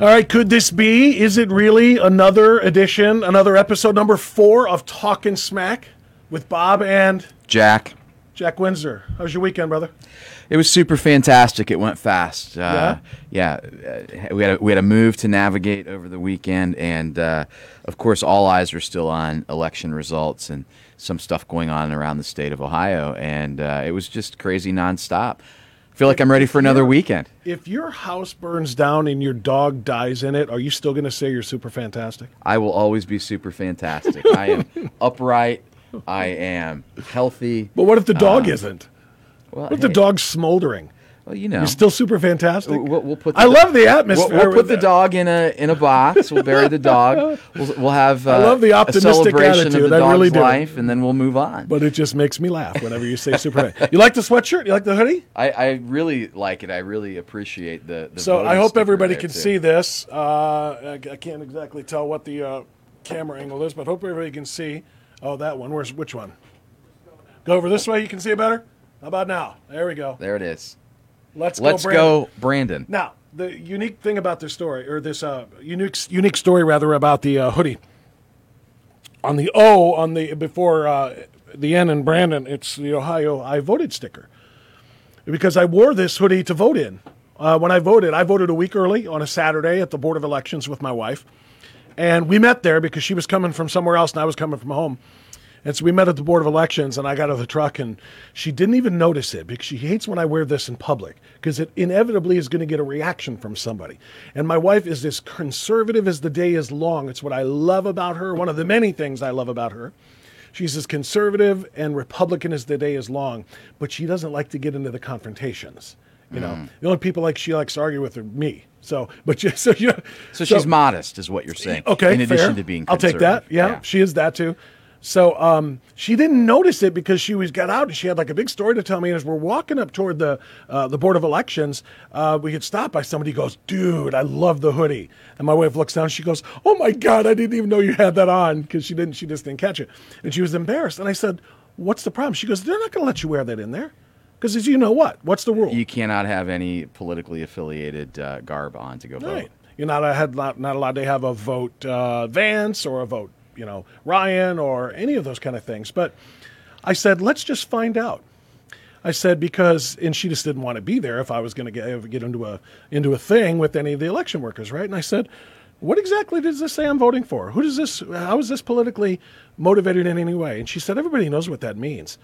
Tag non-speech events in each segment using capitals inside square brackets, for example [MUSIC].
All right, could this be? Is it really another edition, another episode number four of Talking Smack with Bob and Jack. Jack Windsor? How's your weekend, brother? It was super fantastic. It went fast. Uh, yeah, uh, we had a, we had a move to navigate over the weekend, and uh, of course, all eyes are still on election results and some stuff going on around the state of Ohio, and uh, it was just crazy nonstop. I feel like I'm ready for another weekend. If your house burns down and your dog dies in it, are you still going to say you're super fantastic? I will always be super fantastic. I am [LAUGHS] upright. I am healthy. But what if the dog um, isn't? Well, What if the dog's smoldering? Well, you know, You're still super fantastic. We'll, we'll put. I love the atmosphere. We'll, we'll put the that. dog in a in a box. We'll bury the dog. [LAUGHS] We'll, we'll have. Uh, love the a optimistic celebration attitude. of the I dog's really do. life, and then we'll move on. But it just makes me laugh whenever you say super. you like the sweatshirt? You like the hoodie? I, I really like it. I really appreciate the. the So I hope everybody can too. see this. Uh, I, I can't exactly tell what the uh, camera angle is, but hope everybody can see. Oh, that one. Where's which one? Go over this way. You can see it better. How about now? There we go. There it is. Let's, Let's go. Brandon. go, Brandon. Now, the unique thing about this story, or this uh, unique unique story rather about the uh, hoodie. On the O, on the before uh, the N in Brandon, it's the Ohio I voted sticker, because I wore this hoodie to vote in. Uh, when I voted, I voted a week early on a Saturday at the Board of Elections with my wife, and we met there because she was coming from somewhere else and I was coming from home. And so we met at the Board of Elections, and I got out of the truck, and she didn't even notice it because she hates when I wear this in public because it inevitably is going to get a reaction from somebody. And my wife is as conservative as the day is long. It's what I love about her, one of the many things I love about her. She's as conservative and Republican as the day is long, but she doesn't like to get into the confrontations. You know, hmm. the only people like she likes to argue with are me. So, but you, [LAUGHS] so you, So, she's modest, is what you're saying. Okay, In addition fair. to being, I'll take that. conservative. Yeah, she is that too. So um, she didn't notice it because she was got out and she had like a big story to tell me. And as we're walking up toward the uh, the board of elections, uh, we get stopped by somebody. who Goes, dude, I love the hoodie. And my wife looks down. and She goes, oh my god, I didn't even know you had that on because she didn't. She just didn't catch it, and she was embarrassed. And I said, what's the problem? She goes, they're not going to let you wear that in there because as you know what, what's the rule? You cannot have any politically affiliated uh, garb on to go vote. Right. You're not, a, not, not allowed to have a vote uh, Vance or a vote, you know, Ryan or any of those kind of things. But I said, let's just find out. I said because, and she just didn't want to be there if I was going to get into a into a thing with any of the election workers, right? And I said, what exactly does this say I'm voting for? Who does this? How is this politically motivated in any way? And she said, everybody knows what that means.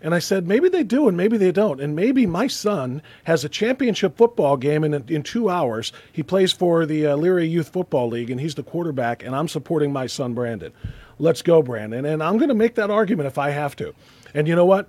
And I said, maybe they do and maybe they don't. And maybe my son has a championship football game in, in two hours. He plays for the uh, Leary Youth Football League and he's the quarterback, and I'm supporting my son, Brandon. Let's go, Brandon. And I'm going to make that argument if I have to. And you know what?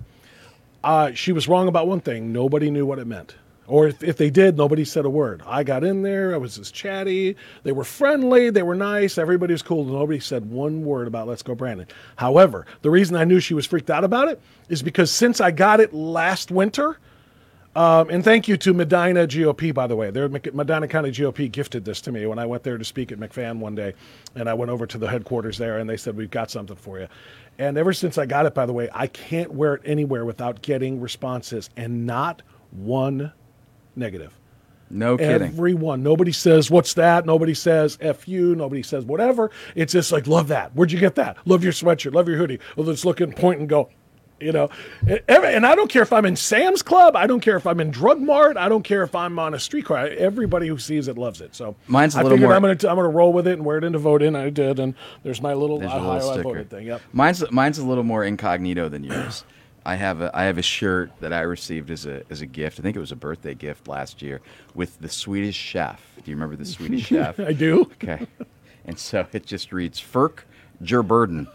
Uh, she was wrong about one thing nobody knew what it meant. Or if, if they did, nobody said a word. I got in there. I was just chatty. They were friendly. They were nice. Everybody was cool. Nobody said one word about Let's Go Brandon. However, the reason I knew she was freaked out about it is because since I got it last winter, um, and thank you to Medina GOP, by the way. Their Medina County GOP gifted this to me when I went there to speak at McFan one day. And I went over to the headquarters there and they said, We've got something for you. And ever since I got it, by the way, I can't wear it anywhere without getting responses and not one negative. No kidding. Everyone. Nobody says, What's that? Nobody says, F you. Nobody says, whatever. It's just like, Love that. Where'd you get that? Love your sweatshirt. Love your hoodie. Well, let's look and point and go, you know, Every- and I don't care if I'm in Sam's Club. I don't care if I'm in Drug Mart. I don't care if I'm on a streetcar. Everybody who sees it loves it. So Mine's a I little more- I'm going to I'm to roll with it and wear it into vote in. I did, and there's my little There's Ohio little I voted thing. Yep. Mine's mine's a little more incognito than yours. I have a I have a shirt that I received as a as a gift. I think it was a birthday gift last year with the Swedish chef. Do you remember the Swedish [LAUGHS] chef? I do. Okay. And so it just reads Ferk Gerburden.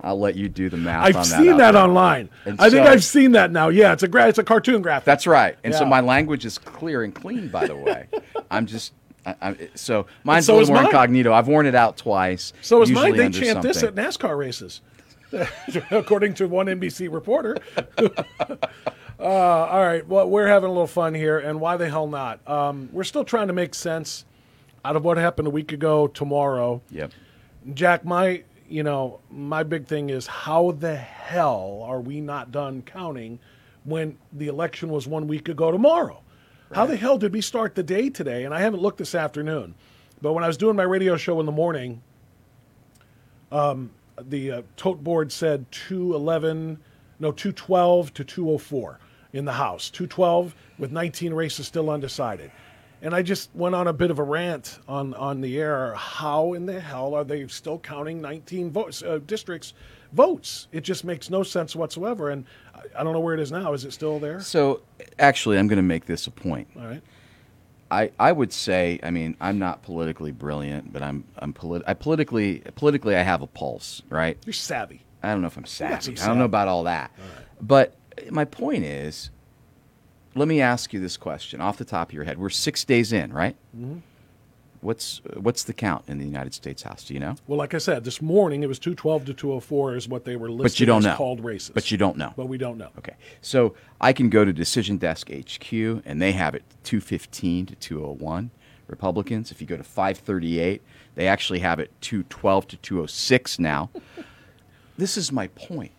I'll let you do the math I've on that. seen that there. online. And I think I've seen that now. Yeah, it's a gra- it's a cartoon graphic. That's right. And so my language is clear and clean, by the way. [LAUGHS] I'm just. I, I, so mine's so a little more mine. incognito. I've worn it out twice. So is mine. They chant this at. NASCAR races, [LAUGHS] according to one NBC reporter. [LAUGHS] uh, all right. Well, we're having a little fun here, and why the hell not? Um, we're still trying to make sense out of what happened a week ago tomorrow. Yep. Jack, my you know my big thing is how the hell are we not done counting when the election was one week ago tomorrow? How the hell did we start the day today? And I haven't looked this afternoon, but when I was doing my radio show in the morning, um, the uh, tote board said 211, no, 212 to 204 in the House. 212 with 19 races still undecided. And I just went on a bit of a rant on, on the air. How in the hell are they still counting 19 votes, uh, districts votes? It just makes no sense whatsoever. And I, I don't know where it is now. Is it still there? So, actually, I'm going to make this a point. All right. I, I would say, I mean, I'm not politically brilliant, but I'm I'm polit- I politically politically I have a pulse, right? You're savvy. I don't know if I'm savvy. I don't know about all that. But my point is, let me ask you this question off the top of your head. We're six days in, right? Mm-hmm. What's what's the count in the United States House? Do you know? Well, like I said, this morning it was 212 to 204 is what they were listed But you don't as know. called races. But you don't know. But we don't know. Okay. So I can go to Decision Desk HQ and they have it 215 to 201 Republicans. If you go to 538, they actually have it 212 to 206 now. [LAUGHS] this is my point.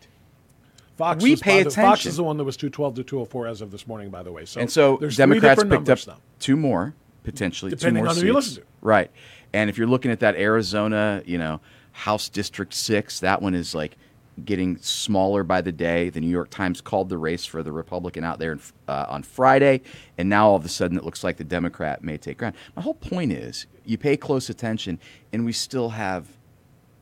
Fox We pay the- Fox is the one that was 212 to 204 as of this morning, by the way. So and so there's Democrats picked up now. two more, potentially Depending two more on who you seats. listen to. Right. And if you're looking at that Arizona, you know, House District 6, that one is like getting smaller by the day. The New York Times called the race for the Republican out there uh, on Friday, and now all of a sudden it looks like the Democrat may take ground. My whole point is you pay close attention, and we still have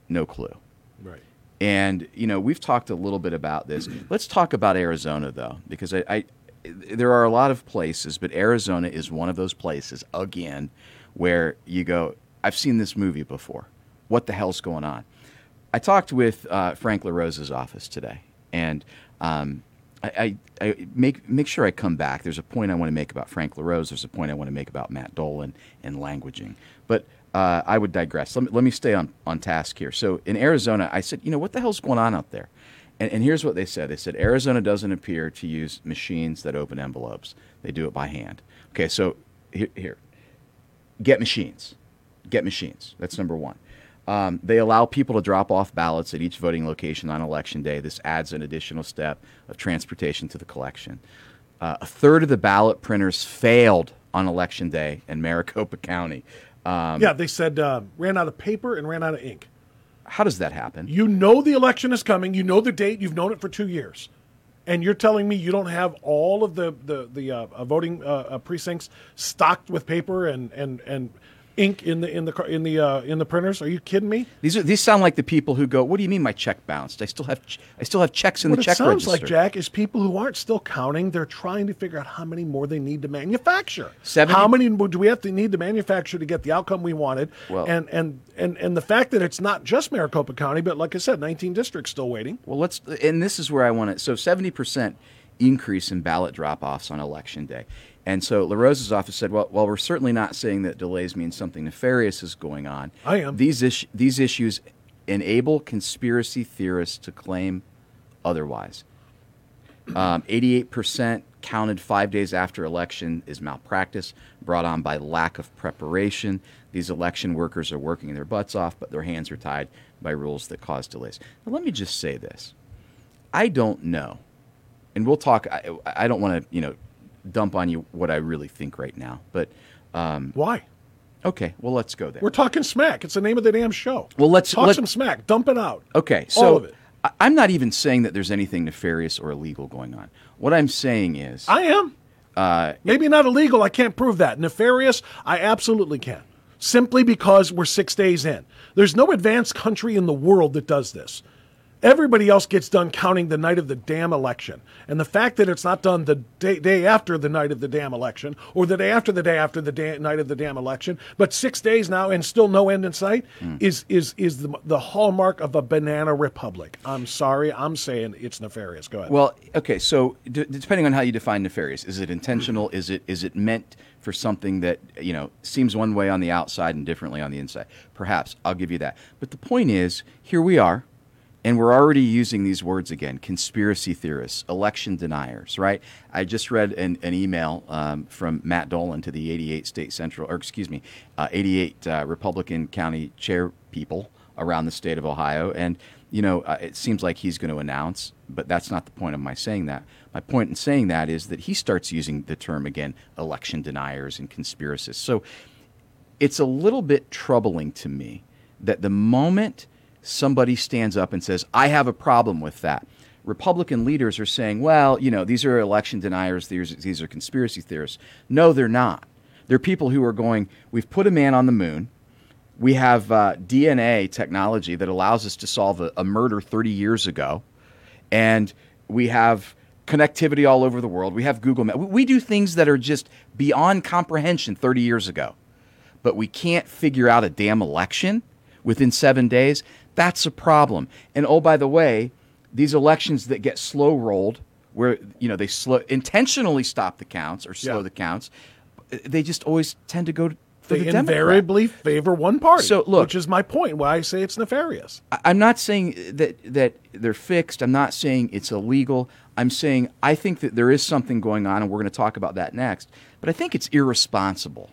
no clue. Right. And you know, we've talked a little bit about this. Let's talk about Arizona though, because I, I there are a lot of places, but Arizona is one of those places again where you go, I've seen this movie before. What the hell's going on? I talked with uh, Frank LaRose's office today, and um, I, I, I make make sure I come back. There's a point I want to make about Frank LaRose. There's a point I want to make about Matt Dolan and languaging. But uh, I would digress. Let me, let me stay on, on task here. So in Arizona, I said, you know, what the hell's going on out there? And, and here's what they said. They said Arizona doesn't appear to use machines that open envelopes. They do it by hand. Okay, so here, here get machines. Get machines. That's number one. Um, they allow people to drop off ballots at each voting location on election day. This adds an additional step of transportation to the collection. Uh, a third of the ballot printers failed on election day in Maricopa [LAUGHS] County. Um, yeah, they said uh, ran out of paper and ran out of ink. How does that happen? You know the election is coming. You know the date. You've known it for two years, and you're telling me you don't have all of the the the uh, uh, voting uh, uh, precincts stocked with paper and and and ink in the in the in the uh, in the printers. Are you kidding me? These are these sound like the people who go, "What do you mean my check bounced? I still have ch- I still have checks in What the it check sounds register." like, Jack, is people who aren't still counting. They're trying to figure out how many more they need to manufacture. 70 How many do we have to need to manufacture to get the outcome we wanted? Well- and and and and the fact that it's not just Maricopa County, but like I said, 19 districts still waiting. Well, let's, and this is where I want to. So, seventy percent increase in ballot drop-offs on election day, and so LaRose's office said, "Well, well, we're certainly not saying that delays mean something nefarious is going on. I am. These is, these issues enable conspiracy theorists to claim otherwise. Um, Eighty-eight percent counted five days after election is malpractice brought on by lack of preparation. These election workers are working their butts off, but their hands are tied by rules that cause delays. Now, let me just say this: I don't know, and we'll talk. I, I don't want to, you know, dump on you what I really think right now, but Why? okay. Well, let's go there. We're talking smack. It's the name of the damn show. Well, let's- talk let- some smack. Dump it out. Okay, so all of it. I- I'm not even saying that there's anything nefarious or illegal going on. What I'm saying is, I am. uh, Maybe not illegal. I can't prove that. Nefarious. I absolutely can. Simply because we're six days in. There's no advanced country in the world that does this. Everybody else gets done counting the night of the damn election. And the fact that it's not done the day, day after the night of the damn election or the day after the day after the da- night of the damn election, but six days now and still no end in sight hmm. is, is, is the, the hallmark of a banana republic. I'm sorry. I'm saying it's nefarious. Go ahead. well, okay. So d- depending on how you define nefarious, is it intentional? Is it is it meant for something that you know seems one way on the outside and differently on the inside? Perhaps I'll give you that. But the point is, here we are. And we're already using these words again conspiracy theorists, election deniers, right? I just read an, an email um, from Matt Dolan to the 88 state central, or excuse me, uh, 88 uh, Republican county chair people around the state of Ohio. And, you know, uh, it seems like he's going to announce, but that's not the point of my saying that. My point in saying that is that he starts using the term again, election deniers and conspiracists. So it's a little bit troubling to me that the moment somebody stands up and says, I have a problem with that, Republican leaders are saying, well, you know, these are election deniers, these, these are conspiracy theorists. No, they're not. They're people who are going, we've put a man on the moon. We have uh, DNA technology that allows us to solve a, a murder 30 years ago. And we have connectivity all over the world. We have Google Maps. We do things that are just beyond comprehension 30 years ago. But we can't figure out a damn election within seven days. That's a problem. And oh, by the way, these elections that get slow rolled, where you know they slow intentionally stop the counts or slow Yeah. the counts, they just always tend to go to They the Democrat. invariably favor one party. So, look- which is my point. Why I say it's nefarious. I'm not saying that that they're fixed. I'm not saying it's illegal. I'm saying I think that there is something going on, and we're going to talk about that next. But I think it's irresponsible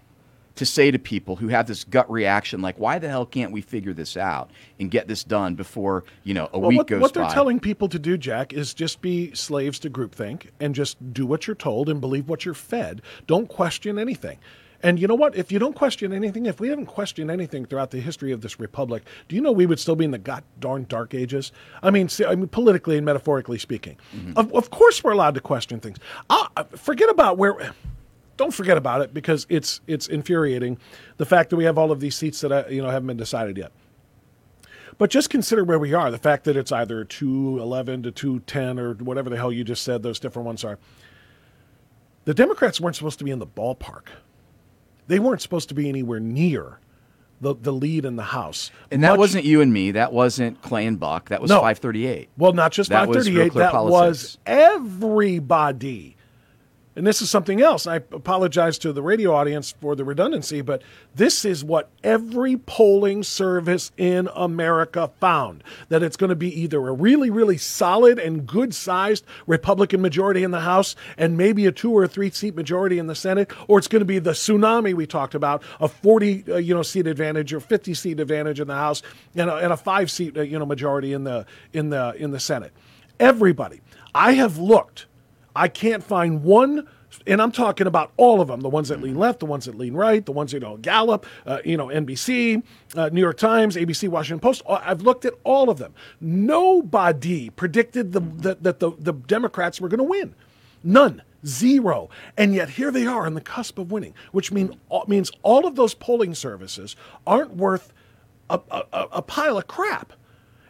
to say to people who have this gut reaction, like, "Why the hell can't we figure this out and get this done before you know a Well, week what, goes what they're by?" telling people to do, Jack, is just be slaves to groupthink and just do what you're told and believe what you're fed. Don't question anything. And you know what? If you don't question anything, if we haven't questioned anything throughout the history of this republic, do you know we would still be in the god darn dark ages? I mean, see, I mean politically and metaphorically speaking. Mm-hmm. Of, of course, we're allowed to question things. i forget about where. Don't forget about it because it's it's infuriating, the fact that we have all of these seats that uh, you know haven't been decided yet. But just consider where we are. The fact that it's either 211 to 210 or whatever the hell you just said those different ones are. The Democrats weren't supposed to be in the ballpark. They weren't supposed to be anywhere near the, the lead in the House. and that Much- wasn't you and me. That wasn't Clay and Buck. That was No. 538. Well, not just That 538. Real Clear that Politics. was everybody. And this is something else. I apologize to the radio audience for the redundancy, but this is what every polling service in America found that it's going to be either a really, really solid and good sized Republican majority in the House and maybe a two or three seat majority in the Senate, or it's going to be the tsunami we talked about a 40 uh, you know, seat advantage or 50 seat advantage in the House and a, and a five seat uh, you know, majority in the, in, the, in the Senate. Everybody. I have looked. I can't find one, and I'm talking about all of them the ones that lean left, the ones that lean right, the ones that, you know, Gallup, uh, you know, NBC, uh, New York Times, ABC, Washington Post. Uh, I've looked at all of them. Nobody predicted the, that, that the, the Democrats were going to win. None. Zero. And yet here they are on the cusp of winning, which mean, means all of those polling services aren't worth a, a a pile of crap.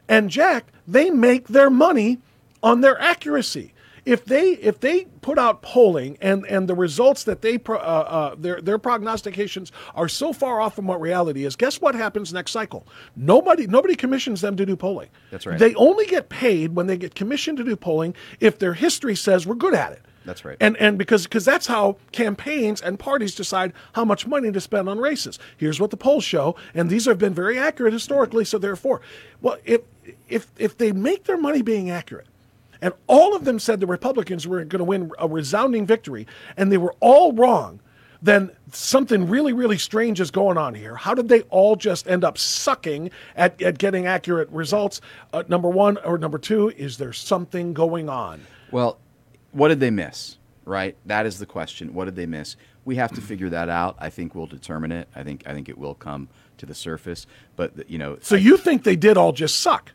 And Jack, they make their money on their accuracy. If they if they put out polling and and the results that they pro, uh, uh, their their prognostications are so far off from what reality is, guess what happens next cycle? Nobody nobody commissions them to do polling. That's right. They only get paid when they get commissioned to do polling if their history says we're good at it. That's right. And and because because that's how campaigns and parties decide how much money to spend on races. Here's what the polls show, and these have been very accurate historically. So therefore, well, if if if they make their money being accurate, and all of them said the Republicans were going to win a resounding victory, and they were all wrong. Then something really, really strange is going on here. How did they all just end up sucking at, at getting accurate results? Uh, number one or number two, is there something going on? Well, what did they miss? Right? That is the question. What did they miss? We have to [CLEARS THROAT] figure that out. I think we'll determine it. I think I think it will come to the surface. But you know, So you think they did all just suck?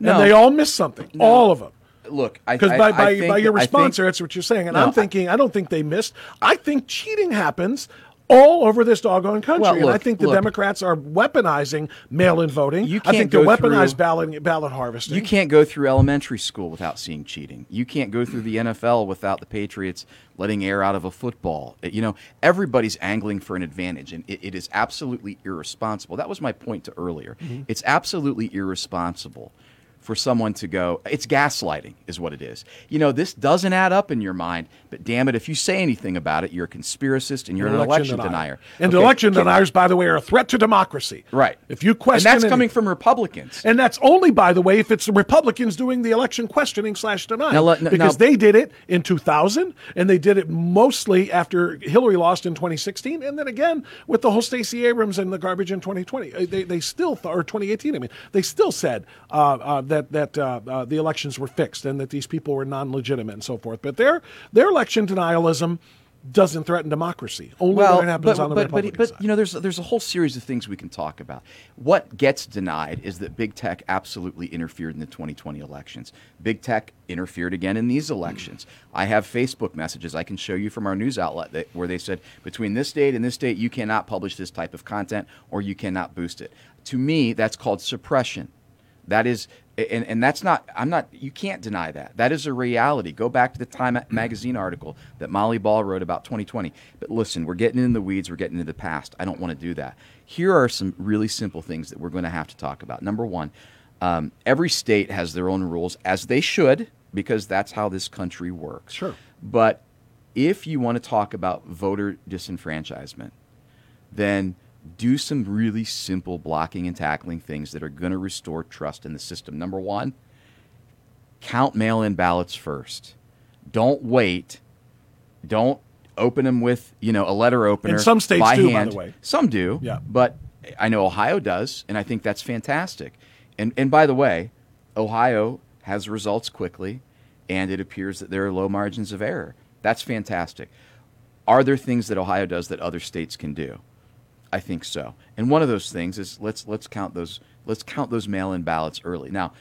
No. And they all missed something. All of them. Look, I Because by, by, by your response, think- that's what you're saying. And No, I'm thinking, I, don't think they missed. I think cheating happens all over this doggone country. Well, and I think the look. Democrats are weaponizing mail in voting. You I think they're weaponized ballot, ballot harvesting. You can't go through elementary school without seeing cheating. You can't go through the NFL without the Patriots letting air out of a football. You know, everybody's angling for an advantage, and it, it is absolutely irresponsible. That was my point to earlier. Mm-hmm. It's absolutely irresponsible for someone to go, it's gaslighting, is what it is. You know, this doesn't add up in your mind, but damn it, if you say anything about it, you're a conspiracist and you're an election, denier. And Okay, election can- deniers, by the way, are a threat to democracy. Right. If you question. And that's any- coming from Republicans. And that's only, by the way, if it's the Republicans doing the election questioning slash denying. Now let- because now- they did it in 2000, and they did it mostly after Hillary lost in 2016, and then again with the whole Stacey Abrams and the garbage in 2020. Uh, They, they still, or 2018, I mean, they still said uh, uh, that, that uh, uh, the elections were fixed and that these people were non legitimate and so forth. But their, their election denialism doesn't threaten democracy. Only when it happens but, on the but, Republican but, side. but you know, there's there's a whole series of things we can talk about. What gets denied is that big tech absolutely interfered in the 2020 elections. Big tech interfered again in these elections. I have Facebook messages I can show you from our news outlet that, where they said between this date and this date you cannot publish this type of content or you cannot boost it. To me, that's called suppression. That is, and, and that's not, I'm not, you can't deny that. That is a reality. Go back to the Time magazine article that Molly Ball wrote about 2020. But listen, we're getting in the weeds, we're getting into the past. I don't want to do that. Here are some really simple things that we're going to have to talk about. Number one, um, every state has their own rules, as they should, because that's how this country works. Sure. But if you want to talk about voter disenfranchisement, then do some really simple blocking and tackling things that are going to restore trust in the system. Number one, count mail in ballots first. Don't wait. Don't open them with, you know, a letter opener. some states by do, by the way. Some do. Yeah. But I know Ohio does, and I think that's fantastic. And, and by the way, Ohio has results quickly, and it appears that there are low margins of error. That's fantastic. Are there things that Ohio does that other states can do? I think so. And one of those things is let's let's count those let's count those mail-in ballots early. Now,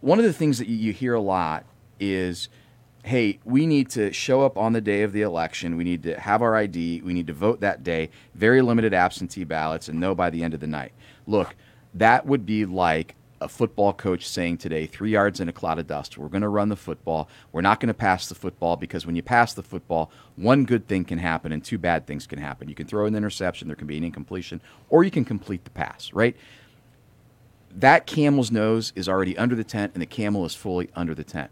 one of the things that you, hear a lot is, hey, we need to show up on the day of the election. We need to have our ID. We need to vote that day. Very limited absentee ballots, and know by the end of the night. Look, that would be like a football coach saying today, three yards in a cloud of dust. We're going to run the football. We're not going to pass the football because when you pass the football, one good thing can happen and two bad things can happen. You can throw an interception, there can be an incompletion, or you can complete the pass, right? That camel's nose is already under the tent and the camel is fully under the tent.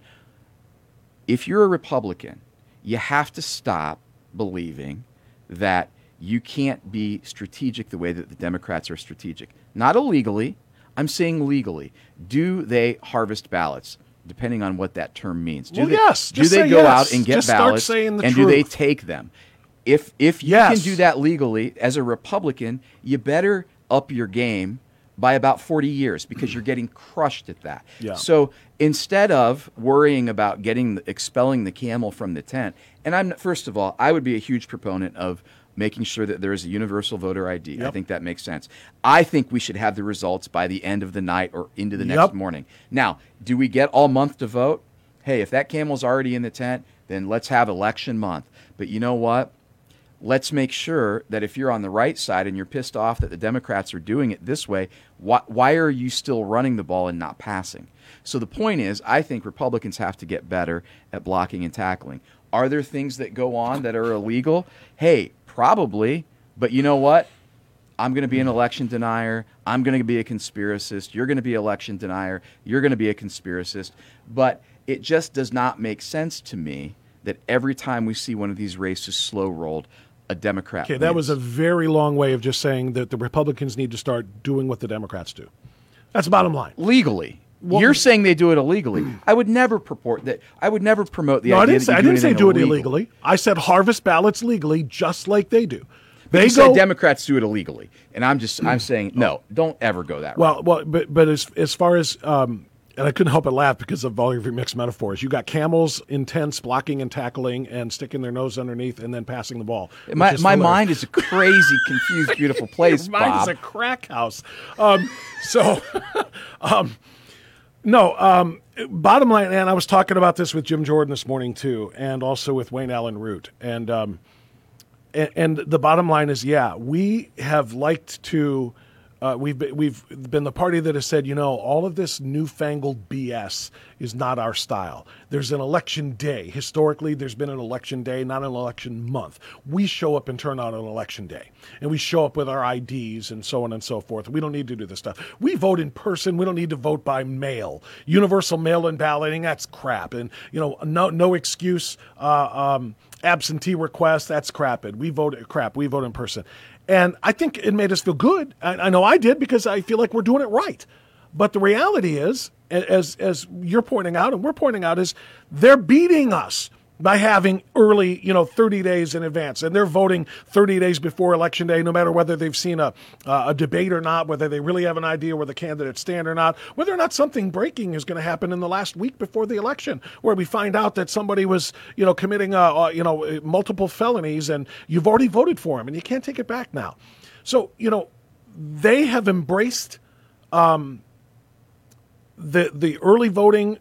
If you're a Republican, you have to stop believing that you can't be strategic the way that the Democrats are strategic. Not illegally, I'm saying legally. Do they harvest ballots? Depending on what that term means. Do Well, they, yes. Do Just they go yes. out and get Just ballots? the and do they take them? If if you Yes. can do that legally as a Republican, you better up your game by about 40 years because you're getting crushed at that. Yeah. So instead of worrying about getting expelling the camel from the tent, and I'm first of all, I would be a huge proponent of making sure that there is a universal voter ID. I think that makes sense. I think we should have the results by the end of the night or into the Yep. next morning. Now, do we get all month to vote? Hey, if that camel's already in the tent, then let's have election month. But you know what? let's make sure that if you're on the right side and you're pissed off that the Democrats are doing it this way, why, why are you still running the ball and not passing? So the point is, I think Republicans have to get better at blocking and tackling. Are there things that go on that are illegal? Hey, probably. But you know what? I'm going to be an election denier. I'm going to be a conspiracist. You're going to be election denier. You're going to be a conspiracist. But it just does not make sense to me that every time we see one of these races slow rolled, a Democrat. Okay, that was a very long way of just saying that the Republicans need to start doing what the Democrats do. That's the bottom line. legally. You're saying they do it illegally. I would never purport that. I would never promote the No, I idea didn't that say, I didn't say anything do it illegal. illegally. I said harvest ballots legally, just like they do. They You go said Democrats do it illegally, and I'm just I'm saying no. Don't ever go that route. well, well, but but as as far as um, and I couldn't help but laugh because of all of your mixed metaphors. You got camels intense blocking and tackling and sticking their nose underneath and then passing the ball. My, is my mind is a crazy, [LAUGHS] confused, beautiful place, Your mind Bob. is a crack house. Um, so, [LAUGHS] um, no. Um, bottom line, and I was talking about this with Jim Jordan this morning too, and also with Wayne Allyn Root, and um, and, and the bottom line is, yeah, we have liked to uh, we've been, we've been the party that has said, you know, all of this newfangled BS is not our style. There's an election day. Historically, there's been an election day, not an election month. We show up and turn out on election day, and we show up with our IDs and so on and so forth. We don't need to do this stuff. We vote in person. We don't need to vote by mail. Universal mail-in balloting, that's crap. And you know, no no excuse. Uh, um, absentee request, that's crap. We vote crap. We vote in person. And I think it made us feel good. I, I know I did because I feel like we're doing it right. But the reality is, as as you're pointing out and we're pointing out, is they're beating us by having early, you know, 30 days in advance, and they're voting 30 days before election day, no matter whether they've seen a uh, a debate or not, whether they really have an idea where the candidates stand or not, whether or not something breaking is going to happen in the last week before the election, where we find out that somebody was, you know, committing, uh, uh, you know, multiple felonies, and you've already voted for him, and you can't take it back now. So, you know, they have embraced um, the the early voting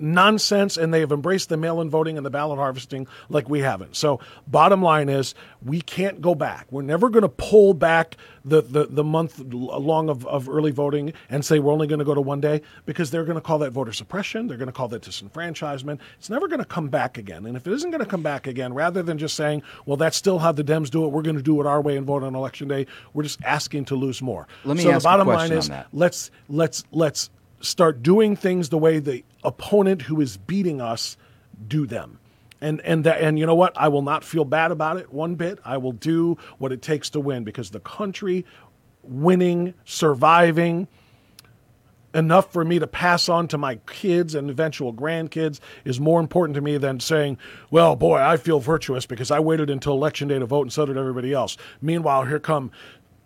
nonsense and they have embraced the mail in voting and the ballot harvesting like we haven't. So, bottom line is, we can't go back. We're never going to pull back the, the, the month long of, of early voting and say we're only going to go to one day because they're going to call that voter suppression. They're going to call that disenfranchisement. It's never going to come back again. And if it isn't going to come back again, rather than just saying, well, that's still how the Dems do it, we're going to do it our way and vote on election day, we're just asking to lose more. Let me so ask the bottom line is let's let's let's start doing things the way the opponent who is beating us do them. And and that, and you know what? I will not feel bad about it one bit. I will do what it takes to win because the country winning, surviving enough for me to pass on to my kids and eventual grandkids is more important to me than saying, "Well, boy, I feel virtuous because I waited until election day to vote and so did everybody else." Meanwhile, here come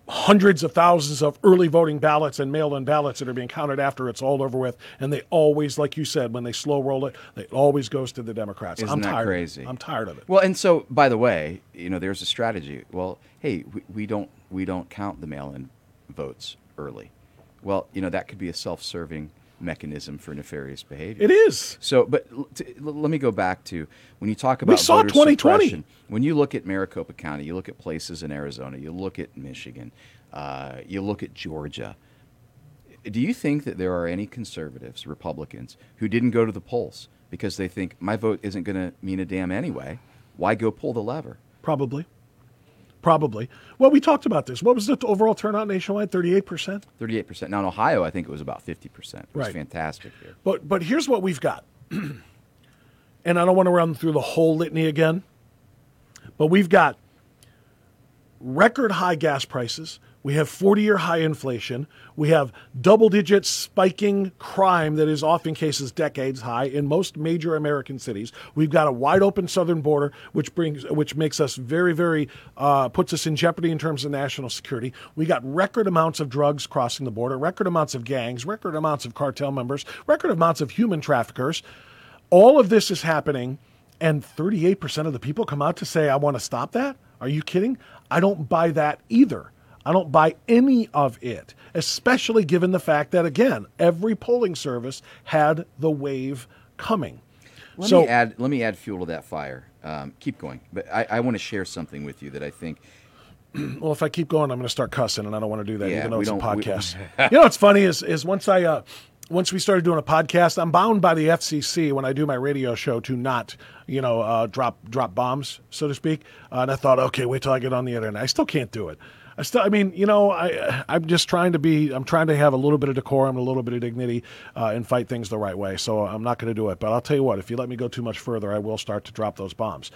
hundreds of thousands of early voting ballots and mail-in ballots that are being counted after it's all over with, and they always, like you said, when they slow roll it, it always goes to the Democrats. Isn't I'm that tired. crazy? I'm tired of it. Well, and so by the way, you know, there's a strategy. Well, hey, we, we don't we don't count the mail-in votes early. Well, you know, that could be a self-serving mechanism for nefarious behavior. It is. So, but l- t- l- let me go back to when you talk about we saw 2020. When you look at Maricopa County, you look at places in Arizona, you look at Michigan, uh, you look at Georgia. Do you think that there are any conservatives, Republicans, who didn't go to the polls because they think my vote isn't going to mean a damn anyway? Why go pull the lever? Probably. Probably. Well, we talked about this. What was the overall turnout nationwide? 38%? Thirty-eight percent. Now in Ohio, I think it was about fifty percent. It was Right. fantastic here. But but here's what we've got. [CLEARS THROAT] and I don't want to run through the whole litany again. But we've got record high gas prices. We have 40 year high inflation. We have double digit spiking crime that is often cases decades high in most major American cities. We've got a wide open southern border, which brings, which makes us very, very, uh, puts us in jeopardy in terms of national security. We got record amounts of drugs crossing the border, record amounts of gangs, record amounts of cartel members, record amounts of human traffickers. All of this is happening, and 38% of the people come out to say, I want to stop that? Are you kidding? I don't buy that either. I don't buy any of it, especially given the fact that, again, every polling service had the wave coming. Let so, me add. Let me add fuel to that fire. Um, keep going, but I, I want to share something with you that I think [CLEARS THROAT] well, if I keep going, I'm going to start cussing, and I don't want to do that, Yeah, even though it's a don't- we- podcast. [LAUGHS] you know what's funny is is once I uh, once we started doing a podcast, I'm bound by the FCC when I do my radio show to not you know uh, drop drop bombs, so to speak. Uh, and I thought, okay, wait till I get on the internet. I still can't do it. I still, I mean, you know, I I'm just trying to be, I'm trying to have a little bit of decorum, a little bit of dignity, uh, and fight things the right way. So I'm not going to do it. But I'll tell you what, if you let me go too much further, I will start to drop those bombs.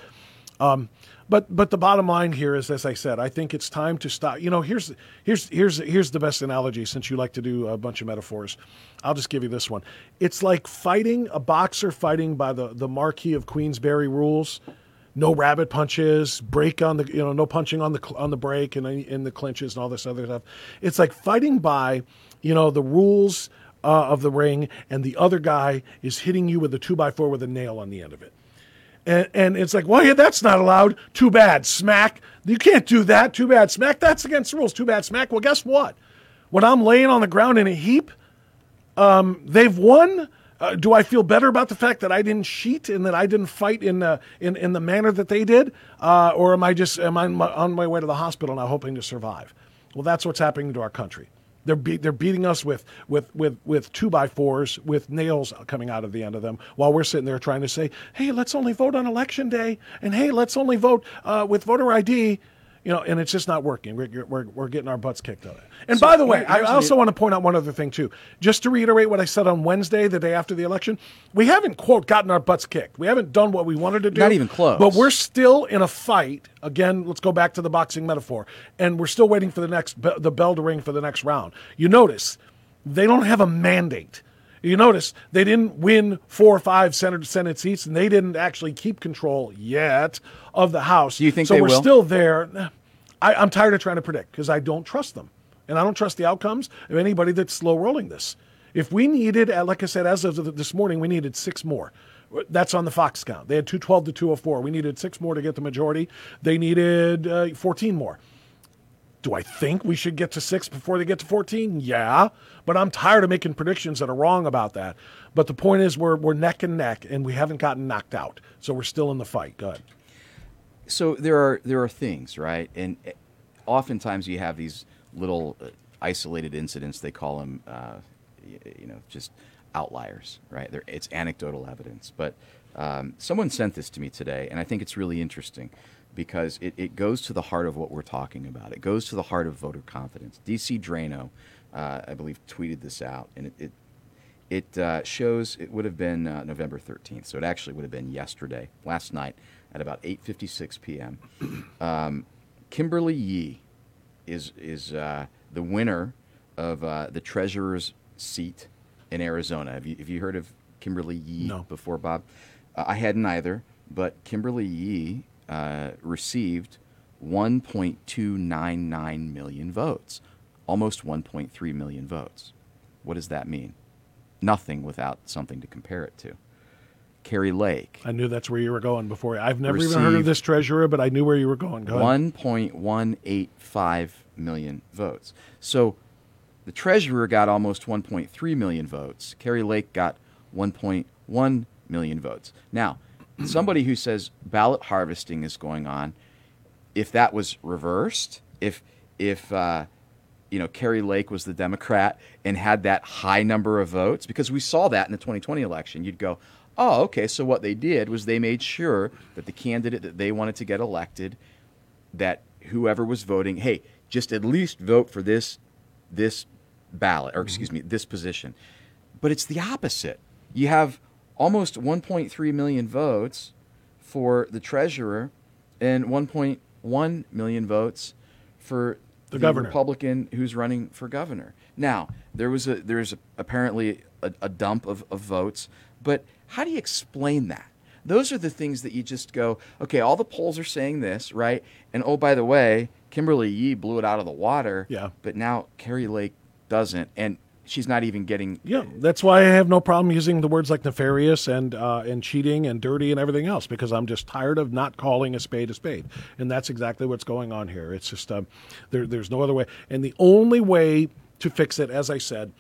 Um, but but the bottom line here is, as I said, I think it's time to stop. You know, here's here's here's here's the best analogy. Since you like to do a bunch of metaphors, I'll just give you this one. It's like fighting a boxer fighting by the the Marquis of Queensberry rules. No rabbit punches, break on the you know no punching on the on the break and in the clinches and all this other stuff. It's like fighting by you know the rules uh, of the ring, and the other guy is hitting you with a two by four with a nail on the end of it. And, and it's like, well, yeah, that's not allowed. Too bad. Smack. You can't do that. Too bad. Smack. That's against the rules. Too bad. Smack. Well, guess what? When I'm laying on the ground in a heap, um, they've won. Uh, do I feel better about the fact that I didn't cheat and that I didn't fight in the in, in the manner that they did, uh, or am I just am I on my, way to the hospital now hoping to survive? Well, that's what's happening to our country. They're be- they're beating us with with with with two by fours with nails coming out of the end of them, while we're sitting there trying to say, "Hey, let's only vote on election day," and "Hey, let's only vote uh, with voter ID." You know, and it's just not working. We're, we're, we're getting our butts kicked on it. And So by the way, I also want to point out one other thing too. Just to reiterate what I said on Wednesday, the day after the election, we haven't quote gotten our butts kicked. We haven't done what we wanted to do. Not even close. But we're still in a fight. Again, let's go back to the boxing metaphor, and we're still waiting for the next be- the bell to ring for the next round. You notice they don't have a mandate. You notice they didn't win four or five Senate Senate seats, and they didn't actually keep control yet of the House. Do you think so? we're will? still there. I, I'm tired of trying to predict because I don't trust them, and I don't trust the outcomes of anybody that's slow rolling this. If we needed, uh, like I said, as of this morning, we needed six more. That's on the Fox count. They had 212 to 204. We needed six more to get the majority. They needed uh, 14 more. Do I think we should get to six before they get to 14? Yeah. But I'm tired of making predictions that are wrong about that. But the point is, we're, we're neck and neck, and we haven't gotten knocked out. So we're still in the fight. Go ahead. So there are there are things right? And uh, oftentimes you have these little uh, isolated incidents they call them uh, you know just outliers right? They're, it's anecdotal evidence. But um, someone sent this to me today and i think it's really interesting because it, it goes to the heart of what we're talking about. It goes to the heart of voter confidence. DC Draino uh, i believe tweeted this out and it, it it uh, shows it would have been uh, November 13th, so it actually would have been yesterday, last night, at about 8:56 p.m. Um, Kimberly Yee is is uh, the winner of uh, the treasurer's seat in Arizona. Have you have you heard of Kimberly Yee No. before, Bob? Uh, I hadn't either, but Kimberly Yee uh, received 1.299 million votes, almost 1.3 million votes. What does that mean? Nothing without something to compare it to. Kari Lake, I knew that's where you were going before. I've never even heard of this treasurer, but I knew where you were going. Go 1.185 million votes. So the treasurer got almost 1.3 million votes. Kari Lake got 1.1 million votes. Now, [CLEARS THROAT] somebody who says ballot harvesting is going on, if that was reversed, if if uh, you know Kari Lake was the Democrat and had that high number of votes, because we saw that in the 2020 election, you'd go, oh, okay. So what they did was they made sure that the candidate that they wanted to get elected, that whoever was voting, hey, just at least vote for this this ballot, or mm-hmm. excuse me, this position. But it's the opposite. You have almost 1.3 million votes for the treasurer and 1.1 million votes for The governor. Republican who's running for governor. Now, there was a there's a, apparently a, a dump of, of votes, but how do you explain that? Those are the things that you just go, okay, all the polls are saying this, right? And oh, by the way, Kimberly Yee blew it out of the water. Yeah. But now Kari Lake doesn't, and she's not even getting. Yeah, that's why I have no problem using the words like nefarious and uh, and cheating and dirty and everything else because I'm just tired of not calling a spade a spade, and that's exactly what's going on here. It's just um, there, there's no other way, and the only way to fix it, as I said,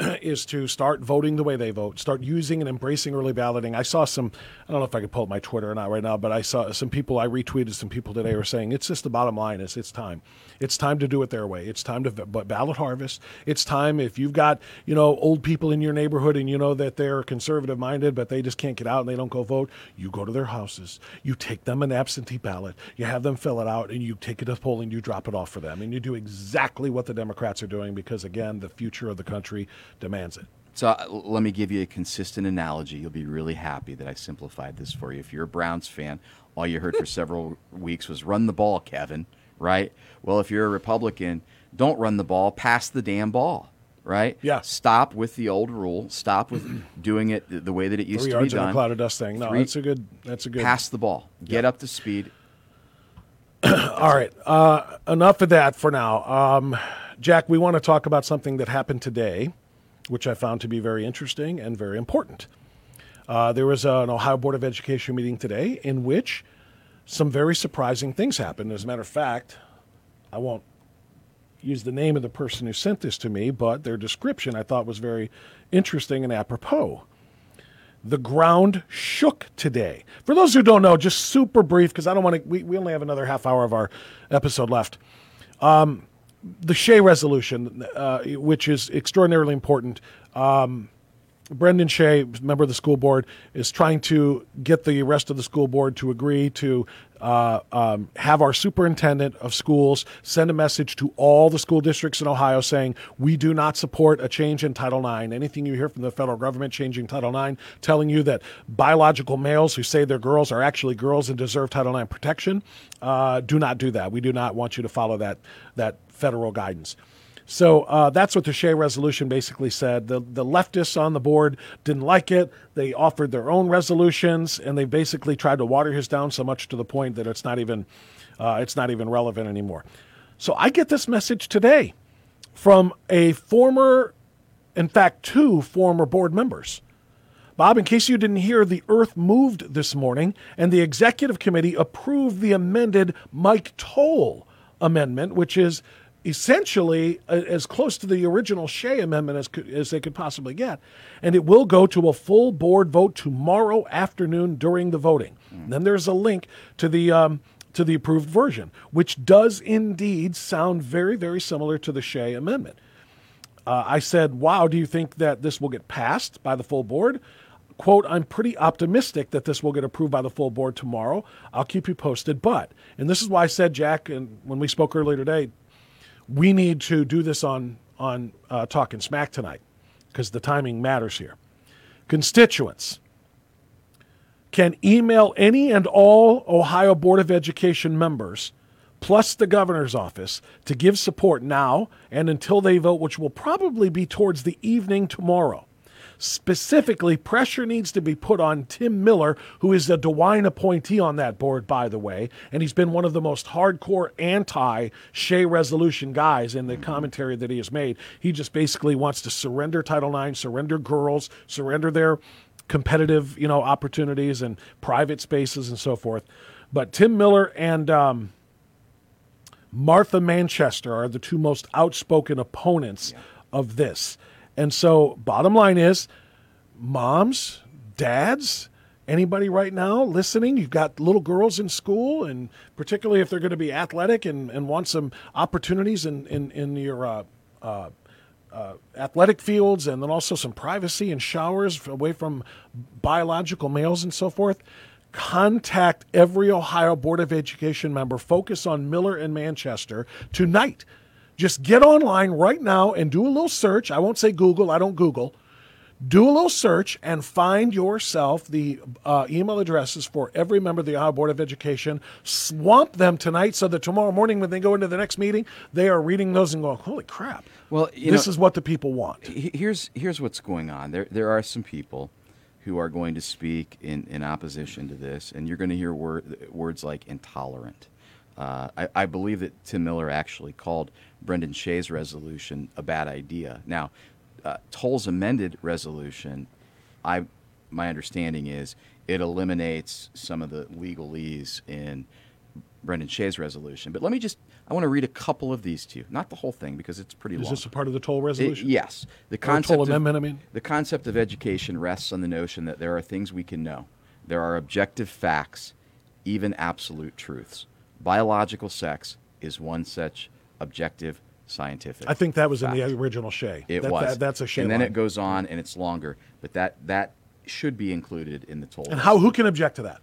[CLEARS THROAT] is to start voting the way they vote, start using and embracing early balloting. I saw some, I don't know if I could pull up my Twitter or not right now, but I saw some people, I retweeted some people today were saying it's just the bottom line is it's time. It's time to do it their way. It's time to ballot harvest. It's time if you've got, you know, old people in your neighborhood and you know that they're conservative minded, but they just can't get out and they don't go vote, you go to their houses, you take them an absentee ballot, you have them fill it out, and you take it to the poll and you drop it off for them. And you do exactly what the Democrats are doing because, again, the future of the country demands it. So uh, let me give you a consistent analogy. You'll be really happy that I simplified this for you. If you're a Browns fan, all you heard for [LAUGHS] several weeks was "run the ball, Kevin." Right? Well, if you're a Republican, don't run the ball. Pass the damn ball. Right? Yeah. Stop with the old rule. Stop with [CLEARS THROAT] doing it the, way that it used Three to be yards in a done. cloud of dust thing. No, Three- that's a good. That's a good. Pass the ball. Get up to speed. [CLEARS THROAT] All right. Uh, enough of that for now. Um, Jack, we want to talk about something that happened today, which I found to be very interesting and very important. Uh, there was an Ohio Board of Education meeting today in which some very surprising things happened. As a matter of fact, I won't use the name of the person who sent this to me, but their description I thought was very interesting and apropos. The ground shook today. For those who don't know, just super brief, because I don't want to, we, we only have another half hour of our episode left. Um, the Shea resolution, uh, which is extraordinarily important. Um, Brendan Shea, member of the school board, is trying to get the rest of the school board to agree to uh, um, have our superintendent of schools send a message to all the school districts in Ohio saying we do not support a change in Title IX. Anything you hear from the federal government changing Title IX, telling you that biological males who say they're girls are actually girls and deserve Title IX protection, uh, do not do that. We do not want you to follow that that federal guidance. So uh, that's what the Shea resolution basically said. The, the leftists on the board didn't like it. They offered their own resolutions, and they basically tried to water his down so much to the point that it's not even uh, it's not even relevant anymore. So I get this message today from a former, in fact, two former board members. Bob, in case you didn't hear, the Earth moved this morning, and the executive committee approved the amended Mike Toll amendment, which is essentially as close to the original Shea amendment as, as they could possibly get. And it will go to a full board vote tomorrow afternoon during the voting. Mm. Then there's a link to the. Um, to the approved version, which does indeed sound very, very similar to the Shea amendment. Uh, I said, Wow, do you think that this will get passed by the full board? Quote, I'm pretty optimistic that this will get approved by the full board tomorrow. I'll keep you posted. But, and this is why I said, Jack, and when we spoke earlier today, we need to do this on on uh, talking smack tonight because the timing matters here. Constituents can email any and all Ohio Board of Education members plus the governor's office to give support now and until they vote, which will probably be towards the evening tomorrow. Specifically, pressure needs to be put on Tim Miller, who is a DeWine appointee on that board, by the way, and he's been one of the most hardcore anti Shea resolution guys in the commentary that he has made. He just basically wants to surrender Title IX, surrender girls, surrender their competitive, you know, opportunities and private spaces and so forth. But Tim Miller and um, Martha Manchester are the two most outspoken opponents yeah. of this. And so, bottom line is, moms, dads, anybody right now listening, you've got little girls in school, and particularly if they're going to be athletic and, and want some opportunities in, in, in your uh, uh, uh, athletic fields and then also some privacy and showers away from biological males and so forth. Contact every Ohio Board of Education member. Focus on Miller and Manchester tonight. Just get online right now and do a little search. I won't say Google, I don't Google. Do a little search and find yourself the uh, email addresses for every member of the Board of Education. Swamp them tonight so that tomorrow morning, when they go into the next meeting, they are reading those and going, "Holy crap! Well, this know, is what the people want." Here's here's what's going on. There there are some people who are going to speak in, in opposition to this, and you're going to hear word, words like intolerant. Uh, I, I, believe that Tim Miller actually called Brendan Shea's resolution a bad idea. Now, uh, Toll's amended resolution, I my understanding is it eliminates some of the legalese in Brendan Shea's resolution. But let me just I want to read a couple of these to you, not the whole thing because it's pretty is long. Is this a part of the Toll resolution? It, yes, the concept Toll of, amendment. I mean, the concept of education rests on the notion that there are things we can know. There are objective facts, even absolute truths. Biological sex is one such objective scientific. I think that was fact. in the original Shea. It that, was. That, that's a Shea. And then line. it goes on and it's longer, but that that should be included in the toll. And how? Who can object to that?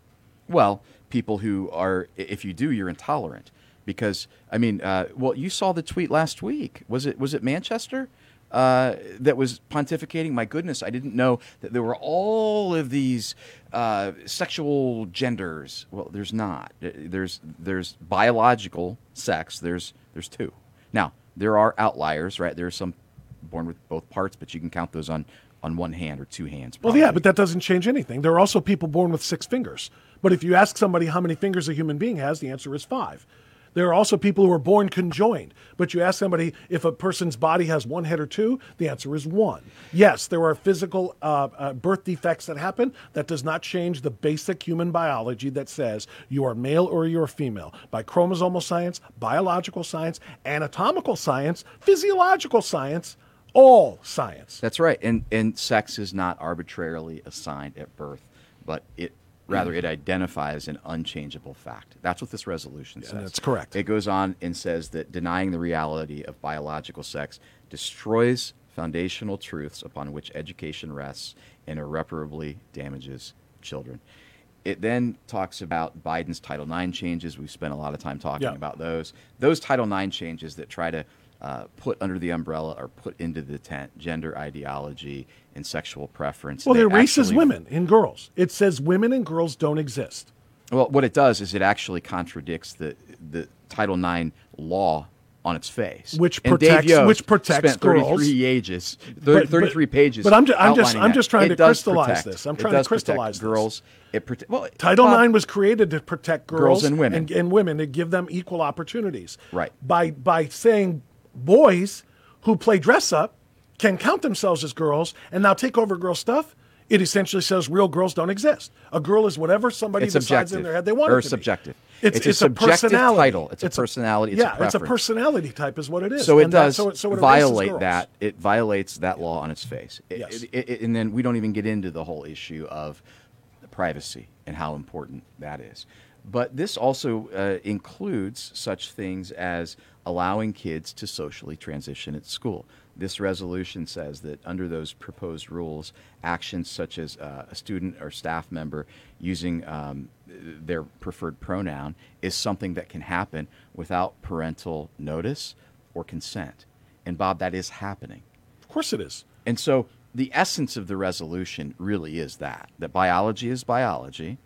Well, people who are. If you do, you're intolerant. Because I mean, uh, well, you saw the tweet last week. Was it was it Manchester? Uh, that was pontificating. My goodness, I didn't know that there were all of these uh, sexual genders. Well, there's not. There's there's biological sex. There's there's two. Now there are outliers, right? There are some born with both parts, but you can count those on on one hand or two hands. Probably. Well, yeah, but that doesn't change anything. There are also people born with six fingers. But if you ask somebody how many fingers a human being has, the answer is five. There are also people who are born conjoined, but you ask somebody if a person's body has one head or two, the answer is one. Yes, there are physical uh, uh, birth defects that happen. That does not change the basic human biology that says you are male or you're female. By chromosomal science, biological science, anatomical science, physiological science, all science. That's right. And, and sex is not arbitrarily assigned at birth, but it Rather, mm. it identifies an unchangeable fact. That's what this resolution says. that's correct. It goes on and says that denying the reality of biological sex destroys foundational truths upon which education rests and irreparably damages children. It then talks about Biden's Title IX changes. We've spent a lot of time talking Yeah. about those. Those Title IX changes that try to uh, put under the umbrella or put into the tent gender ideology and sexual preference. Well, They they're racist women and girls. It says women and girls don't exist. Well, what it does is it actually contradicts the the Title IX law on its face, Which And protects- which protects spent 33 girls. pages, But- thir- but- 33 pages. but I'm ju- I'm just- I'm just trying to crystallize protect- this. I'm trying to crystallize this. girls. It prote- well, Title Bob, IX was created to protect girls, Girls and women. and, and women to give them equal opportunities. Right. By by saying boys who play dress up can count themselves as girls and now take over girl stuff. It essentially says real girls don't exist. A girl is whatever somebody It's decides in their head they want or it to be. subjective. It's, It's a it's subjective personality. title. It's a personality. It's a yeah, it's a personality type, is what it is. So it And that- does so it- so it violate that. It violates that law on its face. It- Yes. and then we don't even get into the whole issue of privacy and how important that is. But this also uh, includes such things as allowing kids to socially transition at school. This resolution says that under those proposed rules, actions such as uh, a student or staff member using um, their preferred pronoun is something that can happen without parental notice or consent. And Bob, that is happening. Of course it is. And so the essence of the resolution really is that that biology is biology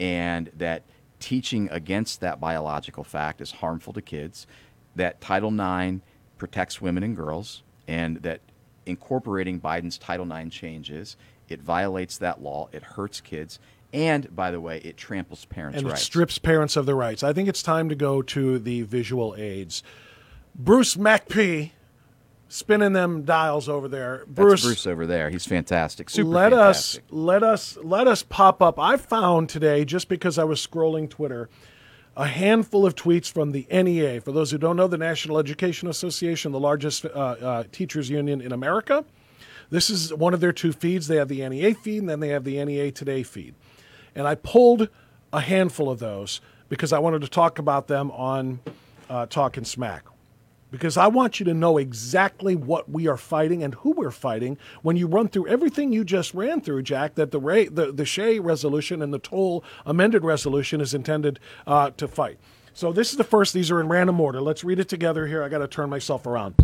and that teaching against that biological fact is harmful to kids, that Title IX protects women and girls, and that incorporating Biden's Title IX changes, it violates that law, it hurts kids, and by the way, it tramples parents' and rights. it strips parents of their rights. I think it's time to go to the visual aids. Bruce MacP, spinning them dials over there. That's Bruce, Bruce, over there. He's fantastic. Super let fantastic. us let us let us pop up. I found today just because I was scrolling Twitter a handful of tweets from the NEA. For those who don't know, the National Education Association, the largest uh, uh, teachers union in America. This is one of their two feeds. They have the NEA feed, and then they have the NEA Today feed. And I pulled a handful of those because I wanted to talk about them on uh, Talking Smack. Because I want you to know exactly what we are fighting and who we're fighting when you run through everything you just ran through, Jack, that the, Ray, the, the Shea resolution and the Toll amended resolution is intended uh, to fight. So this is the first. These are in random order. Let's read it together here. I got to turn myself around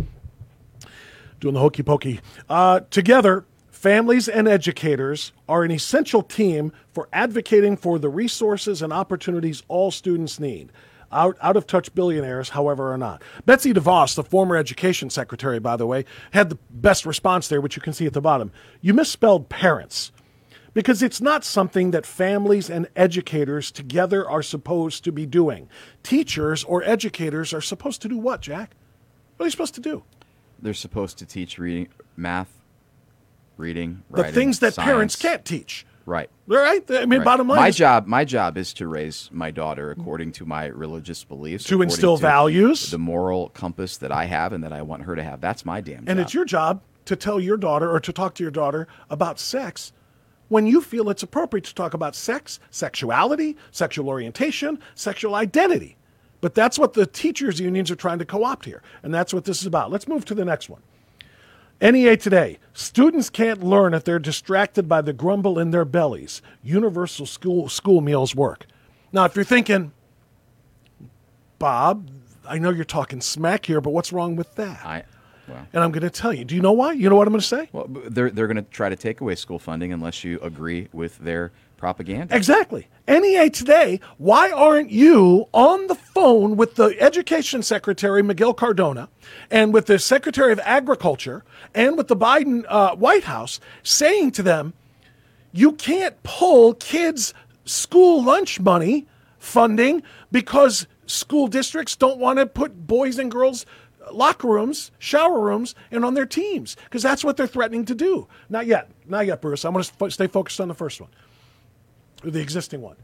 doing the hokey pokey. Uh, together, families and educators are an essential team for advocating for the resources and opportunities all students need. Out, out of touch billionaires, however, or not. Betsy DeVos, the former education secretary, by the way, had the best response there, which you can see at the bottom. You misspelled parents because it's not something that families and educators together are supposed to be doing. Teachers or educators are supposed to do what, Jack? What are they supposed to do? They're supposed to teach reading, math, reading, the writing, things that parents can't teach. Right. All right. I mean, Right. bottom line my is job, my job is to raise my daughter according to my religious beliefs, To instill to values. the moral compass that I have and that I want her to have. That's my damn job. and it's your job to tell your daughter or to talk to your daughter about sex when you feel it's appropriate to talk about sex, sexuality, sexual orientation, sexual identity. But that's what the teachers' unions are trying to co opt here. And that's what this is about. Let's move to the next one. NEA today. Students can't learn if they're distracted by the grumble in their bellies. Universal school school meals work. Now, if you're thinking, Bob, I know you're talking smack here, but what's wrong with that? I, well, And I'm going to tell you. Do you know why? You know what I'm going to say? well, they're they're going to try to take away school funding unless you agree with their propaganda. Exactly. NEA today, why aren't you on the phone with the Education Secretary, Miguel Cardona, and with the Secretary of Agriculture, and with the Biden uh, White House, saying to them, you can't pull kids' school lunch money funding because school districts don't want to put boys and girls locker rooms, shower rooms, and on their teams because that's what they're threatening to do. Not yet, not yet, Bruce. I'm going to fo- stay focused on the first one, the existing one.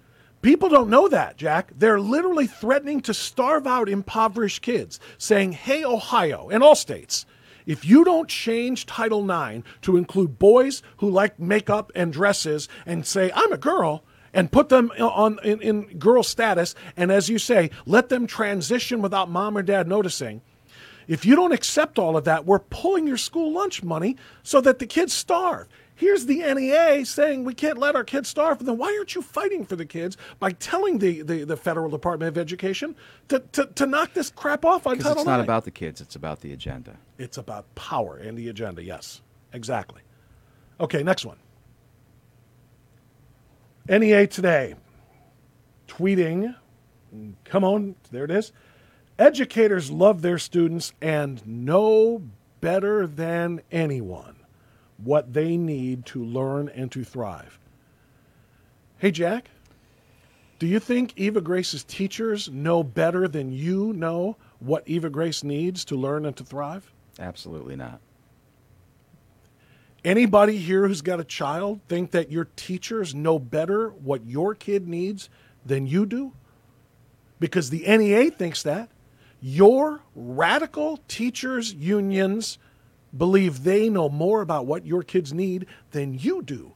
People don't know that, Jack. They're literally threatening to starve out impoverished kids, saying, "Hey, Ohio, and all states." If you don't change Title IX to include boys who like makeup and dresses and say, I'm a girl, and put them on in, in girl status, and as you say, let them transition without mom or dad noticing. If you don't accept all of that, we're pulling your school lunch money so that the kids starve. Here's the NEA saying we can't let our kids starve. Then why aren't you fighting for the kids by telling the, the, the Federal Department of Education to, to, to knock this crap off on Title it's not IX? about the kids; it's about the agenda. It's about power and the agenda. Yes, exactly. Okay, next one. NEA today tweeting, come on, there it is. Educators love their students and know better than anyone what they need to learn and to thrive. Hey, Jack, do you think Eva Grace's teachers know better than you know what Eva Grace needs to learn and to thrive? Absolutely not. Anybody here who's got a child think that your teachers know better what your kid needs than you do? Because the NEA thinks that. Your radical teachers' unions believe they know more about what your kids need than you do.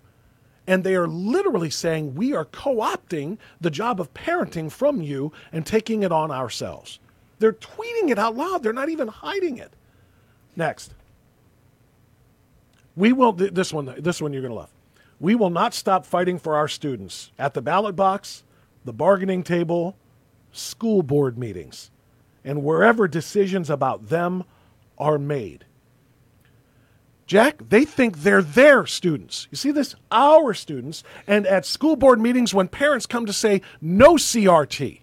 And they are literally saying we are co opting the job of parenting from you and taking it on ourselves. They're tweeting it out loud, they're not even hiding it. Next. We will this one this one you're going to love. We will not stop fighting for our students at the ballot box, the bargaining table, school board meetings, and wherever decisions about them are made. Jack, they think they're their students. You see this? Our students. And at school board meetings, when parents come to say no CRT,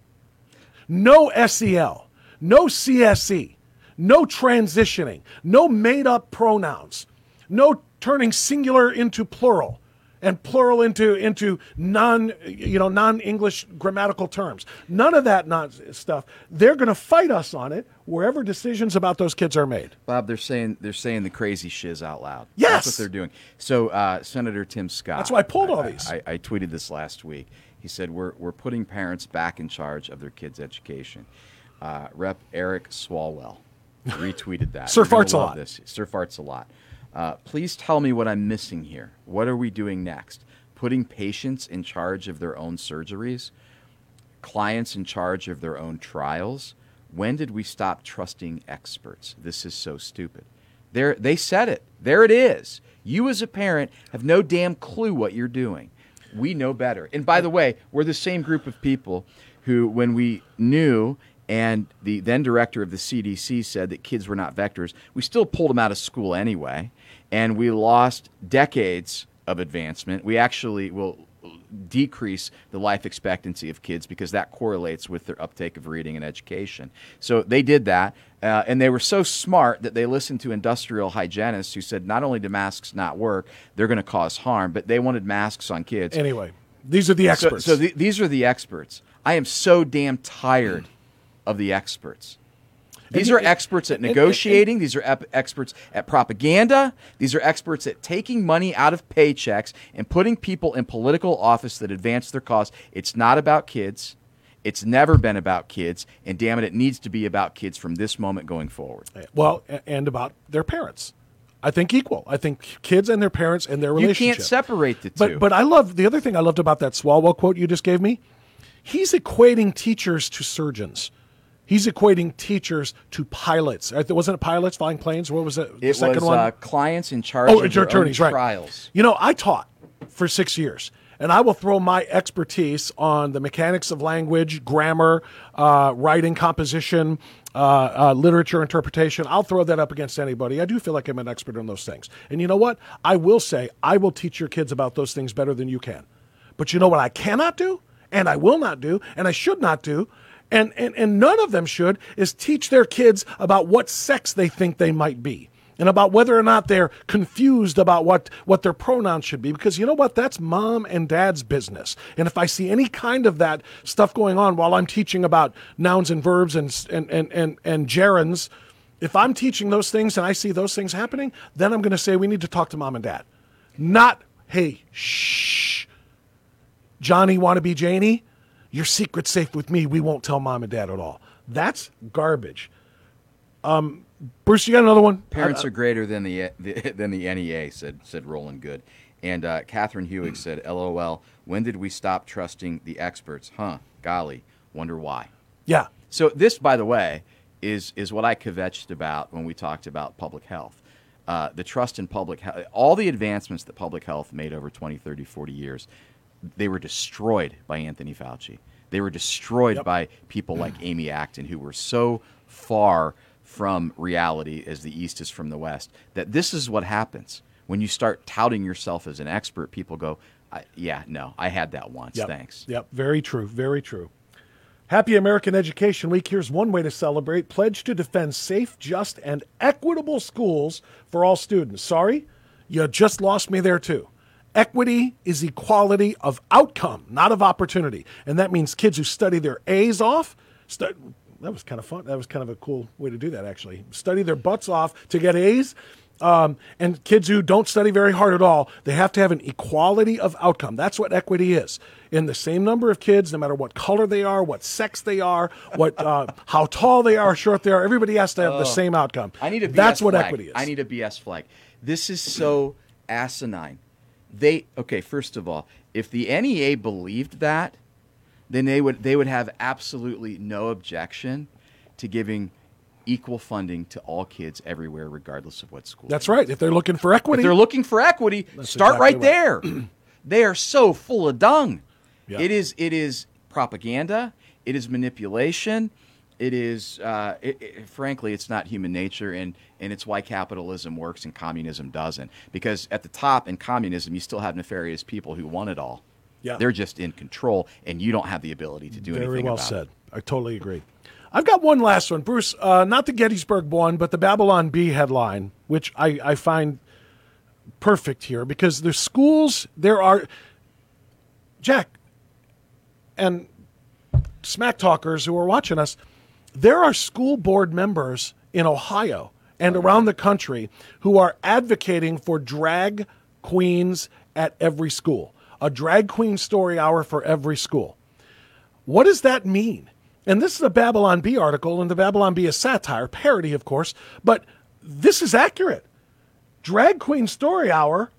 no SEL, no CSE, no transitioning, no made up pronouns, no turning singular into plural and plural into into non you know non English grammatical terms. None of that non- stuff. They're going to fight us on it wherever decisions about those kids are made. Bob, they're saying they're saying the crazy shiz out loud. Yes! that's what they're doing. So, uh, Senator Tim Scott. That's why I pulled all I- these. I, I tweeted this last week. He said we're we're putting parents back in charge of their kids' education. Uh, Rep. Eric Swalwell [LAUGHS] retweeted that. Sir farts a lot. This. Sir farts a lot. Uh, please tell me what I'm missing here. What are we doing next? Putting patients in charge of their own surgeries? clients in charge of their own trials. When did we stop trusting experts? This is so stupid. There, they said it. There it is. You, as a parent, have no damn clue what you're doing. We know better. And by the way, we're the same group of people who, when we knew and the then director of the CDC said that kids were not vectors, we still pulled them out of school anyway. And we lost decades of advancement. We actually will decrease the life expectancy of kids because that correlates with their uptake of reading and education. So they did that, uh, and they were so smart that they listened to industrial hygienists who said not only do masks not work, they're going to cause harm, but they wanted masks on kids. Anyway, these are the So, experts. so the, these are the experts. I am so damn tired of the experts. These are experts at negotiating. These are ep- experts at propaganda. These are experts at taking money out of paychecks and putting people in political office that advance their cause. It's not about kids. It's never been about kids. And damn it, it needs to be about kids from this moment going forward. well, and about their parents. I think equal. I think kids and their parents and their relationship. You can't separate the two. But but I love the other thing I loved about that Swalwell quote you just gave me. He's equating teachers to surgeons. He's equating teachers to pilots. Wasn't it pilots flying planes? What was it? The it second was one. uh, clients in charge oh, of their attorneys, right? trials. You know, I taught for six years, and I will throw my expertise on the mechanics of language, grammar, uh, writing, composition, uh, uh, literature interpretation. I'll throw that up against anybody. I do feel like I'm an expert on those things. And you know what? I will say I will teach your kids about those things better than you can. But you know what I cannot do, and I will not do, and I should not do. And, and, and none of them should is teach their kids about what sex they think they might be and about whether or not they're confused about what, what their pronouns should be. Because you know what? That's mom and dad's business. And if I see any kind of that stuff going on while I'm teaching about nouns and verbs and, and, and, and, and gerunds, if I'm teaching those things and I see those things happening, then I'm going to say we need to talk to mom and dad. Not, hey, shh, Johnny, want to be Janie? Your secret's safe with me. We won't tell mom and dad at all. That's garbage. Um, Bruce, you got another one? Parents are greater than the, [LAUGHS] the than the NEA," said said Roland Good, And uh, Catherine Hewig said, "LOL. When did we stop trusting the experts? Huh? Golly, wonder why." Yeah. So this, by the way, is is what I kvetched about when we talked about public health. Uh, the trust in public health, all the advancements that public health made over 20, 30, 40 years, they were destroyed by Anthony Fauci. They were destroyed Yep. by people like [CLEARS THROAT] Amy Acton, who were so far from reality as the East is from the West, that this is what happens. When you start touting yourself as an expert, people go, I, Yeah, no, I had that once. Yep. Thanks. Yep. Very true. Very true. Happy American Education Week. Here's one way to celebrate. Pledge to defend safe, just, and equitable schools for all students. Sorry, you just lost me there too. Equity is equality of outcome, not of opportunity. And that means kids who study their A's off. Stu- that was kind of fun. That was kind of a cool way to do that, actually. Study their butts off to get A's. Um, and kids who don't study very hard at all, they have to have an equality of outcome. That's what equity is. In the same number of kids, no matter what color they are, what sex they are, what uh, [LAUGHS] how tall they are, short they are, everybody has to have the same outcome. I need a BS That's what flag. equity is. I need a BS flag. This is so asinine. They okay. First of all, if the NEA believed that, then they would they would have absolutely no objection to giving equal funding to all kids everywhere, regardless of what school. That's right. If they're looking for equity, If they're looking for equity, start exactly right right. there. [CLEARS THROAT] they are so full of dung. Yeah. It is it is propaganda. It is manipulation. It is, uh, it, it- frankly, it's not human nature, and, and it's why capitalism works and communism doesn't. Because at the top in communism, you still have nefarious people who want it all. Yeah. They're just in control, and you don't have the ability to do Very anything well said. it. I totally agree. I've got one last one, Bruce. Uh, not the Gettysburg one, but the Babylon Bee headline, which I, I find perfect here because the schools there are Jack and smack talkers who are watching us. There are school board members in Ohio and around the country who are advocating for drag queens at every school. A drag queen story hour for every school. What does that mean? And this is a Babylon Bee article, and the Babylon Bee is satire, parody, of course, but this is accurate. Drag Queen Story Hour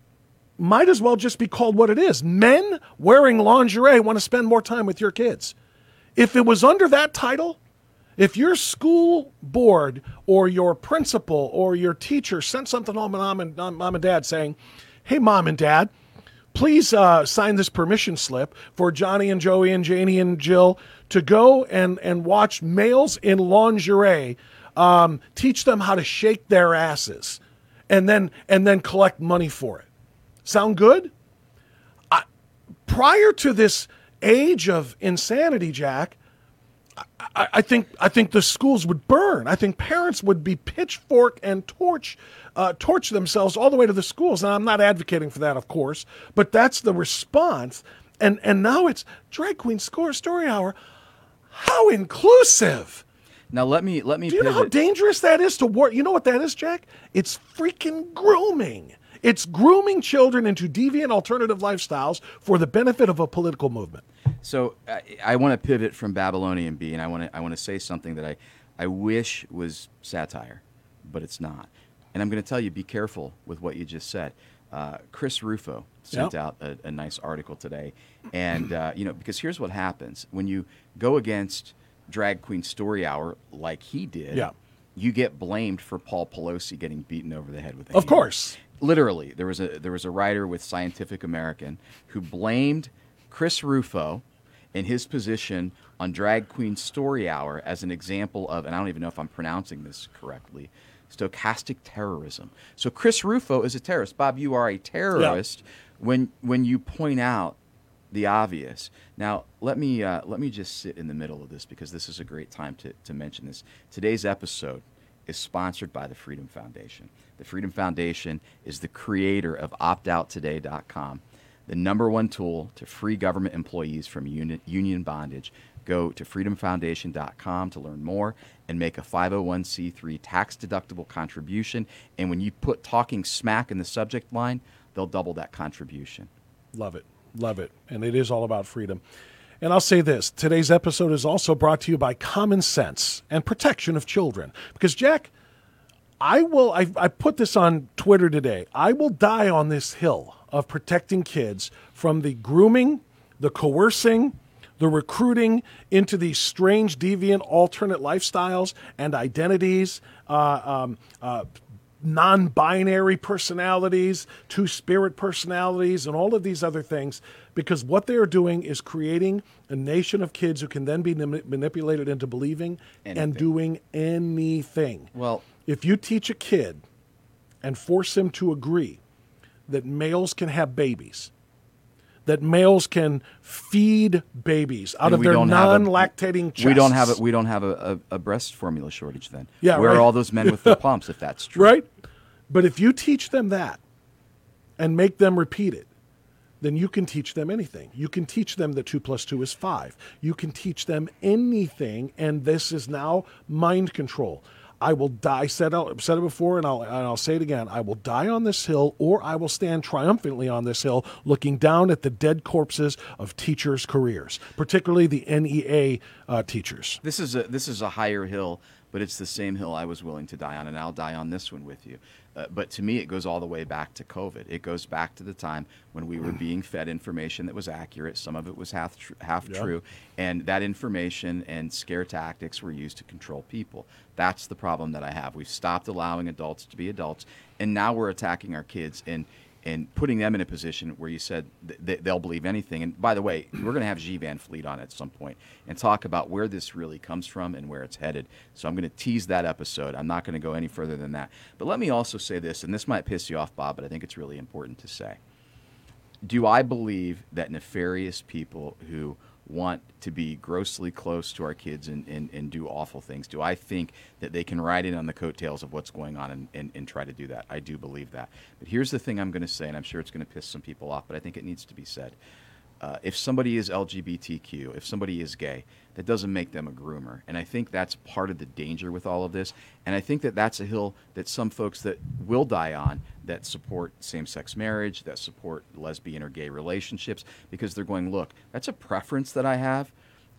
might as well just be called what it is. Men wearing lingerie want to spend more time with your kids. If it was under that title, if your school board or your principal or your teacher sent something home to mom and, mom and dad saying, hey, mom and dad, please uh, sign this permission slip for Johnny and Joey and Janie and Jill to go and, and watch males in lingerie um, teach them how to shake their asses and then and then collect money for it. Sound good? I, prior to this age of insanity, Jack, I, I think I think the schools would burn. I think parents would be pitchfork and torch uh, torch themselves all the way to the schools. And I'm not advocating for that, of course, but that's the response. And and now it's drag queen score story hour. How inclusive! Now let me let me Do you know how dangerous that is to war? You know what that is, Jack? It's freaking grooming. It's grooming children into deviant alternative lifestyles for the benefit of a political movement. So I, I want to pivot from Babylonian Bee, and I want to I want to say something that I I wish was satire, but it's not. And I'm going to tell you, be careful with what you just said. Uh, Chris Rufo sent Yep. out a, a nice article today, and uh, you know because here's what happens when you go against Drag Queen Story Hour like he did. Yeah. You get blamed for Paul Pelosi getting beaten over the head with a Of course. literally there was a there was a writer with Scientific American who blamed Chris Rufo in his position on Drag Queen Story Hour as an example of and I don't even know if I'm pronouncing this correctly stochastic terrorism. So Chris Rufo is a terrorist. Bob, you are a terrorist when when you point out the obvious. Now, let me uh, let me just sit in the middle of this because this is a great time to, to mention this. Today's episode is sponsored by the Freedom Foundation. The Freedom Foundation is the creator of optouttoday.com, the number one tool to free government employees from uni- union bondage. Go to freedomfoundation.com to learn more and make a 501c3 tax deductible contribution. And when you put talking smack in the subject line, they'll double that contribution. Love it. Love it. And it is all about freedom. And I'll say this today's episode is also brought to you by Common Sense and Protection of Children. Because, Jack, I will, I, I put this on Twitter today. I will die on this hill of protecting kids from the grooming, the coercing, the recruiting into these strange, deviant, alternate lifestyles and identities, uh, um, uh, non binary personalities, two spirit personalities, and all of these other things, because what they are doing is creating a nation of kids who can then be manipulated into believing anything. and doing anything. Well, if you teach a kid and force him to agree that males can have babies, that males can feed babies out of their non-lactating chests. We don't have a, we don't have a, a, a breast formula shortage then. Yeah, Where right. are all those men with the [LAUGHS] pumps if that's true? Right? But if you teach them that and make them repeat it, then you can teach them anything. You can teach them that 2 plus 2 is 5. You can teach them anything, and this is now mind control. I will die. Said said it before, and I'll and I'll say it again. I will die on this hill, or I will stand triumphantly on this hill, looking down at the dead corpses of teachers' careers, particularly the NEA uh, teachers. This is a this is a higher hill, but it's the same hill I was willing to die on, and I'll die on this one with you. Uh, but to me, it goes all the way back to COVID. It goes back to the time when we were being fed information that was accurate. Some of it was half, tr- half yeah. true. And that information and scare tactics were used to control people. That's the problem that I have. We've stopped allowing adults to be adults. And now we're attacking our kids. And and putting them in a position where you said th- they'll believe anything. And by the way, we're going to have G Van Fleet on at some point and talk about where this really comes from and where it's headed. So I'm going to tease that episode. I'm not going to go any further than that. But let me also say this, and this might piss you off, Bob, but I think it's really important to say. Do I believe that nefarious people who want to be grossly close to our kids and, and, and do awful things? Do I think that they can ride in on the coattails of what's going on and, and, and try to do that? I do believe that. But here's the thing I'm going to say, and I'm sure it's going to piss some people off, but I think it needs to be said. Uh, if somebody is LGBTQ, if somebody is gay, that doesn't make them a groomer. And I think that's part of the danger with all of this. And I think that that's a hill that some folks that will die on that support same sex marriage, that support lesbian or gay relationships, because they're going, look, that's a preference that I have.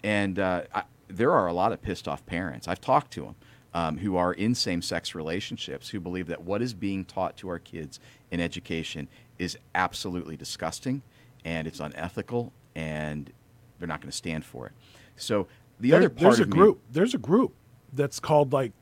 And uh, I, there are a lot of pissed off parents. I've talked to them. Um, who are in same sex relationships who believe that what is being taught to our kids in education is absolutely disgusting and it's unethical and they're not going to stand for it. So the there, other part there's a me, group there's a group that's called like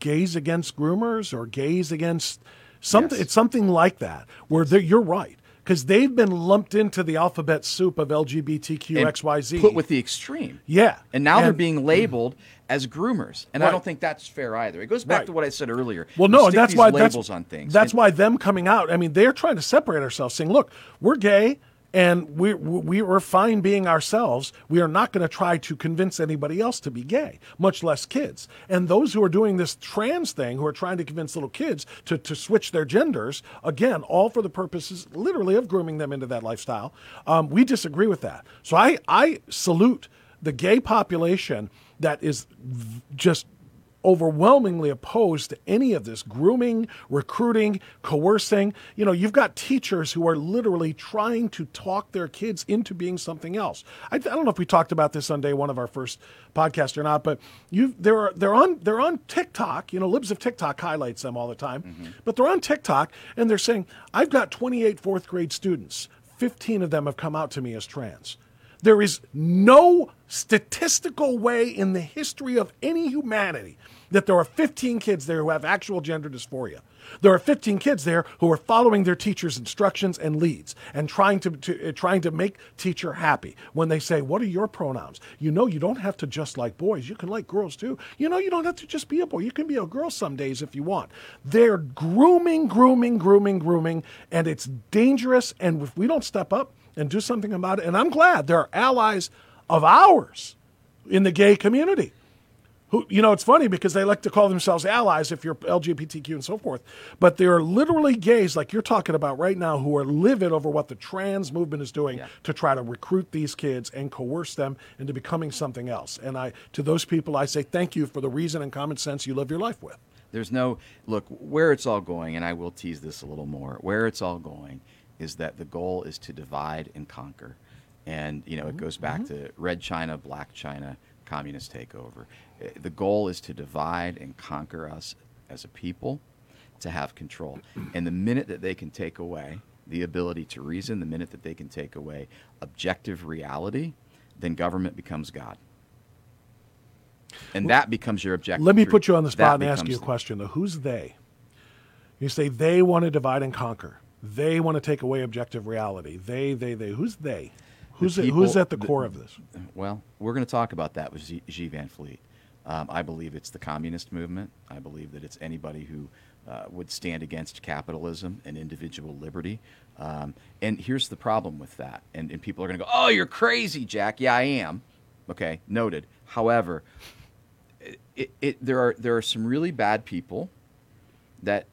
gays against groomers or gays against something yes. it's something like that where you're right because they've been lumped into the alphabet soup of LGBTQ XYZ put with the extreme. Yeah. And now and, they're being labeled as groomers. And right. I don't think that's fair either. It goes back right. to what I said earlier. Well no that's why labels that's, on things. that's and, why them coming out I mean they're trying to separate ourselves saying look we're gay and we we are fine being ourselves. We are not going to try to convince anybody else to be gay, much less kids. And those who are doing this trans thing, who are trying to convince little kids to to switch their genders, again, all for the purposes, literally, of grooming them into that lifestyle. Um, we disagree with that. So I I salute the gay population that is just overwhelmingly opposed to any of this grooming, recruiting, coercing. You know, you've got teachers who are literally trying to talk their kids into being something else. I, I don't know if we talked about this on day one of our first podcast or not, but you they're they're on they're on TikTok. You know, Libs of TikTok highlights them all the time, mm-hmm. but they're on TikTok and they're saying, "I've got 28 fourth grade students. 15 of them have come out to me as trans." There is no statistical way in the history of any humanity that there are 15 kids there who have actual gender dysphoria. There are 15 kids there who are following their teacher's instructions and leads and trying to, to uh, trying to make teacher happy when they say, "What are your pronouns?" You know, you don't have to just like boys. You can like girls too. You know, you don't have to just be a boy. You can be a girl some days if you want. They're grooming, grooming, grooming, grooming, and it's dangerous. And if we don't step up, and do something about it. And I'm glad there are allies of ours in the gay community. Who, you know, it's funny because they like to call themselves allies if you're LGBTQ and so forth, but there are literally gays like you're talking about right now who are livid over what the trans movement is doing yeah. to try to recruit these kids and coerce them into becoming something else. And I, to those people, I say thank you for the reason and common sense you live your life with. There's no look where it's all going, and I will tease this a little more. Where it's all going is that the goal is to divide and conquer. And, you know, it goes back mm-hmm. to red China, black China, communist takeover. Uh, the goal is to divide and conquer us as a people, to have control. And the minute that they can take away the ability to reason, the minute that they can take away objective reality, then government becomes God. And that becomes your objective. Let me put you on the That spot and ask you a question, though. Who's they? You say they want to divide and conquer. They want to take away objective reality. They, they, they. Who's they? Who's, it, who's at the the- core of this? Well, we're going to talk about that with G, G. Van Fleet. Um, I believe it's the communist movement. I believe that it's anybody who uh, would stand against capitalism and individual liberty. Um, and here's the problem with that. And, and people are going to go, oh, you're crazy, Jack. Yeah, I am. Okay, noted. However, it, it, there, are, there are some really bad people that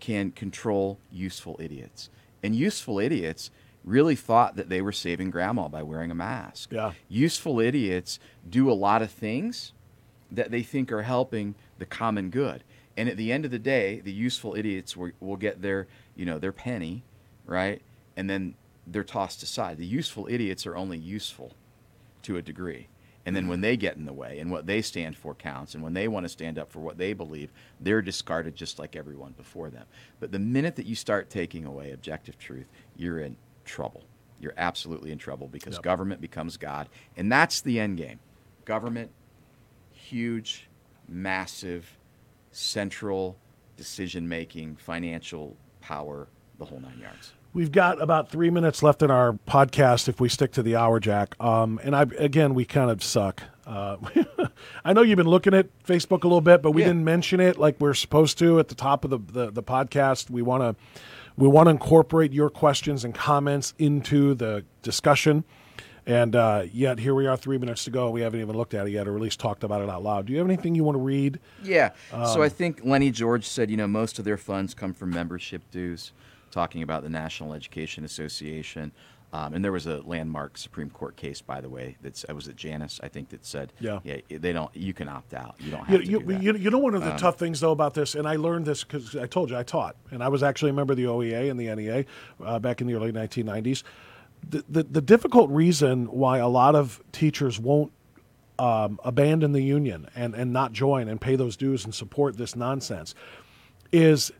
can control useful idiots. And useful idiots really thought that they were saving grandma by wearing a mask. Yeah. Useful idiots do a lot of things that they think are helping the common good. And at the end of the day, the useful idiots will, will get their, you know, their penny, right? And then they're tossed aside. The useful idiots are only useful to a degree. And then when they get in the way and what they stand for counts, and when they want to stand up for what they believe, they're discarded just like everyone before them. But the minute that you start taking away objective truth, you're in trouble. You're absolutely in trouble because Yep. government becomes God. And that's the end game. Government, huge, massive, central decision making, financial power, the whole nine yards. We've got about three minutes left in our podcast if we stick to the hour, Jack. Um, and I again, we kind of suck. Uh, [LAUGHS] I know you've been looking at Facebook a little bit, but we Yeah. didn't mention it like we're supposed to at the top of the the, the podcast. We want to we want to incorporate your questions and comments into the discussion. And uh, yet, here we are, three minutes to go. We haven't even looked at it yet, or at least talked about it out loud. Do you have anything you want to read? Yeah. Um, so I think Lenny George said, you know, most of their funds come from membership dues, talking about the National Education Association. Um, and there was a landmark Supreme Court case, by the way, that's I was at Janus, I think, that said, Yeah. yeah, they don't. You can opt out. You don't have to you, do that. Um, you, you know, one of the tough things though about this, and I learned this because I told you I taught, and I was actually a member of the OEA and the NEA uh, back in the early 1990s. The, the, the difficult reason why a lot of teachers won't um, abandon the union and, and not join and pay those dues and support this nonsense is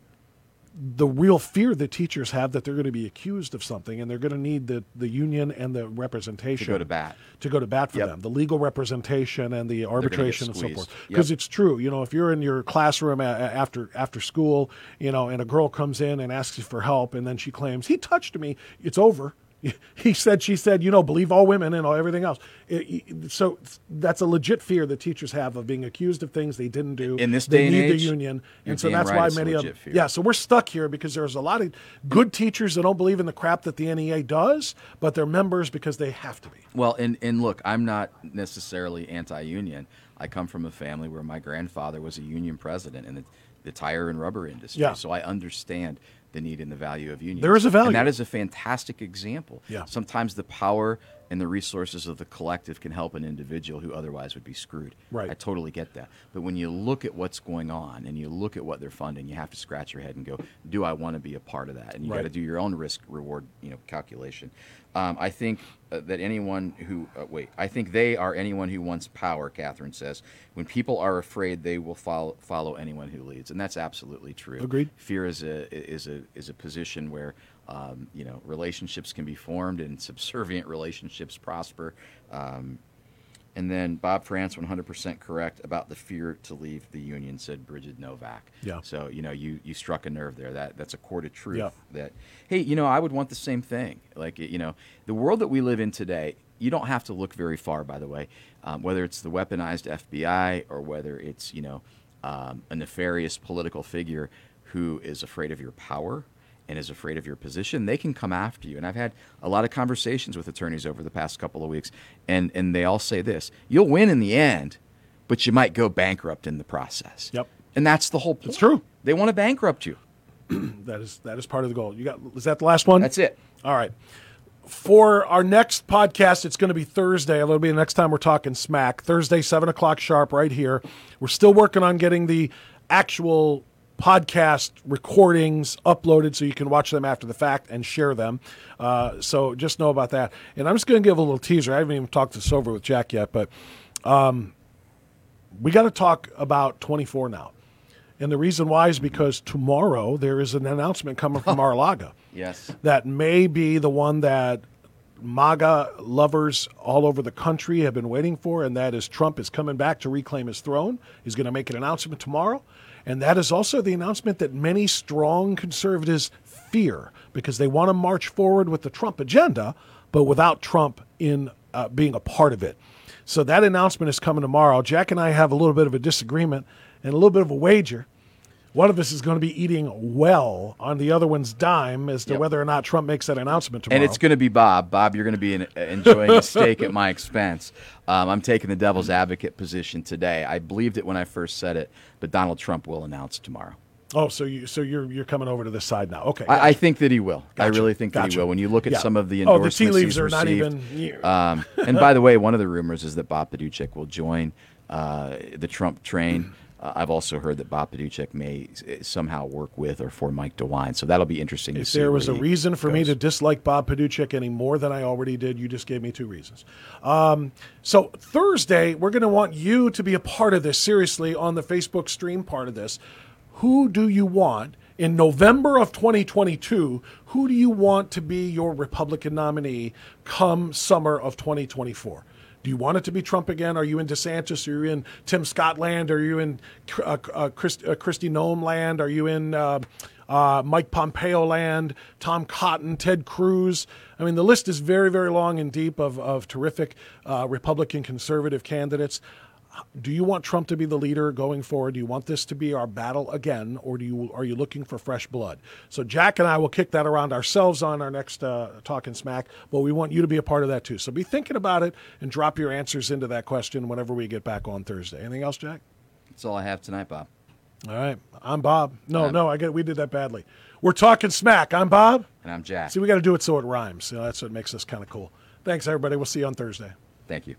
the real fear that teachers have that they're going to be accused of something and they're going to need the, the union and the representation to go to bat. to go to bat for Yep. them the legal representation and the arbitration and so forth Yep. because it's true you know if you're in your classroom a- after after school you know and a girl comes in and asks you for help and then she claims he touched me it's over [LAUGHS] he said she said you know believe all women and all, everything else It- it- so that's a legit fear that teachers have of being accused of things they didn't do In this they day and need age, the union and so that's right why many of fear. yeah so we're stuck here because there's a lot of good teachers that don't believe in the crap that the NEA does but they're members because they have to be Well, and, and look, I'm not necessarily anti union. I come from a family where my grandfather was a union president in the, the tire and rubber industry. Yeah. So I understand the need and the value of unions. There is a value. And that is a fantastic example. Yeah. Sometimes the power and the resources of the collective can help an individual who otherwise would be screwed. Right. I totally get that. But when you look at what's going on and you look at what they're funding, you have to scratch your head and go, do I want to be a part of that? And you Right. got to do your own risk reward, you know, calculation. Um, I think uh, that anyone who uh, wait, I think they are anyone who wants power. Catherine says, when people are afraid, they will follow follow anyone who leads, and that's absolutely true. Agreed. Fear is a is a is a position where um, you know relationships can be formed and subservient relationships prosper. Um, and then Bob France, 100% correct about the fear to leave the union, said Bridget Novak. Yeah. So you know, you you struck a nerve there. That that's a cord of truth. Yeah. That hey, you know, I would want the same thing. Like you know, the world that we live in today. You don't have to look very far, by the way. Um, whether it's the weaponized FBI or whether it's you know um, a nefarious political figure who is afraid of your power and is afraid of your position, they can come after you. And I've had a lot of conversations with attorneys over the past couple of weeks, and, and they all say this you'll win in the end, but you might go bankrupt in the process. Yep. And that's the whole point. It's true. They want to bankrupt you. [CLEARS THROAT] that is that is part of the goal you got is that the last one That's it. All right. For our next podcast, it's going to be Thursday. It'll be the next time we're talking smack. Thursday, 7 o'clock sharp, right here. We're still working on getting the actual podcast recordings uploaded so you can watch them after the fact and share them. Uh, so just know about that. And I'm just going to give a little teaser. I haven't even talked this over with Jack yet, but um, we got to talk about 24 now. And the reason why is because tomorrow there is an announcement coming from [LAUGHS] Mar-a-Lago Yes. that may be the one that MAGA lovers all over the country have been waiting for, and that is Trump is coming back to reclaim his throne. He's going to make an announcement tomorrow. And that is also the announcement that many strong conservatives fear because they want to march forward with the Trump agenda, but without Trump in uh, being a part of it. So that announcement is coming tomorrow. Jack and I have a little bit of a disagreement and a little bit of a wager. One of us is going to be eating well on the other one's dime as to Yep. whether or not Trump makes that announcement tomorrow. And it's going to be Bob. Bob, you're going to be in, enjoying a [LAUGHS] steak at my expense. Um, I'm taking the devil's advocate position today. I believed it when I first said it, but Donald Trump will announce tomorrow. Oh, so you so you're you're coming over to this side now? Okay. I, I think that he will. I really think that he will. When you look at Yeah. some of the Oh, the endorsements tea leaves he's are not received, even- Um, and by the way, one of the rumors is that Bob Paduchik will join uh, the Trump train. [LAUGHS] Uh, I've also heard that Bob Paduchik may s- somehow work with or for Mike DeWine. So that'll be interesting to see. if there was a reason for me to dislike Bob Paduchik any more than I already did, you just gave me two reasons. Um, so Thursday, we're going to want you to be a part of this. Seriously, on the Facebook stream part of this, who do you want in November of 2022? Who do you want to be your Republican nominee come summer of 2024? Do you want it to be Trump again? Are you in DeSantis? Are you in Tim Scott land? Are you in uh, uh, Christ, uh, Kristi Noem land? Are you in uh, uh, Mike Pompeo land? Tom Cotton, Ted Cruz? I mean, the list is very, very long and deep of, of terrific uh, Republican conservative candidates. Do you want Trump to be the leader going forward? Do you want this to be our battle again, or do you are you looking for fresh blood? So Jack and I will kick that around ourselves on our next uh, talking smack, but we want you to be a part of that too. So be thinking about it and drop your answers into that question whenever we get back on Thursday. Anything else, Jack? That's all I have tonight, Bob. All right, I'm Bob. No, Um, no, I get we did that badly. We're talking smack. I'm Bob. And I'm Jack. See, we got to do it so it rhymes. You know, that's what makes this kind of cool. Thanks, everybody. We'll see you on Thursday. Thank you.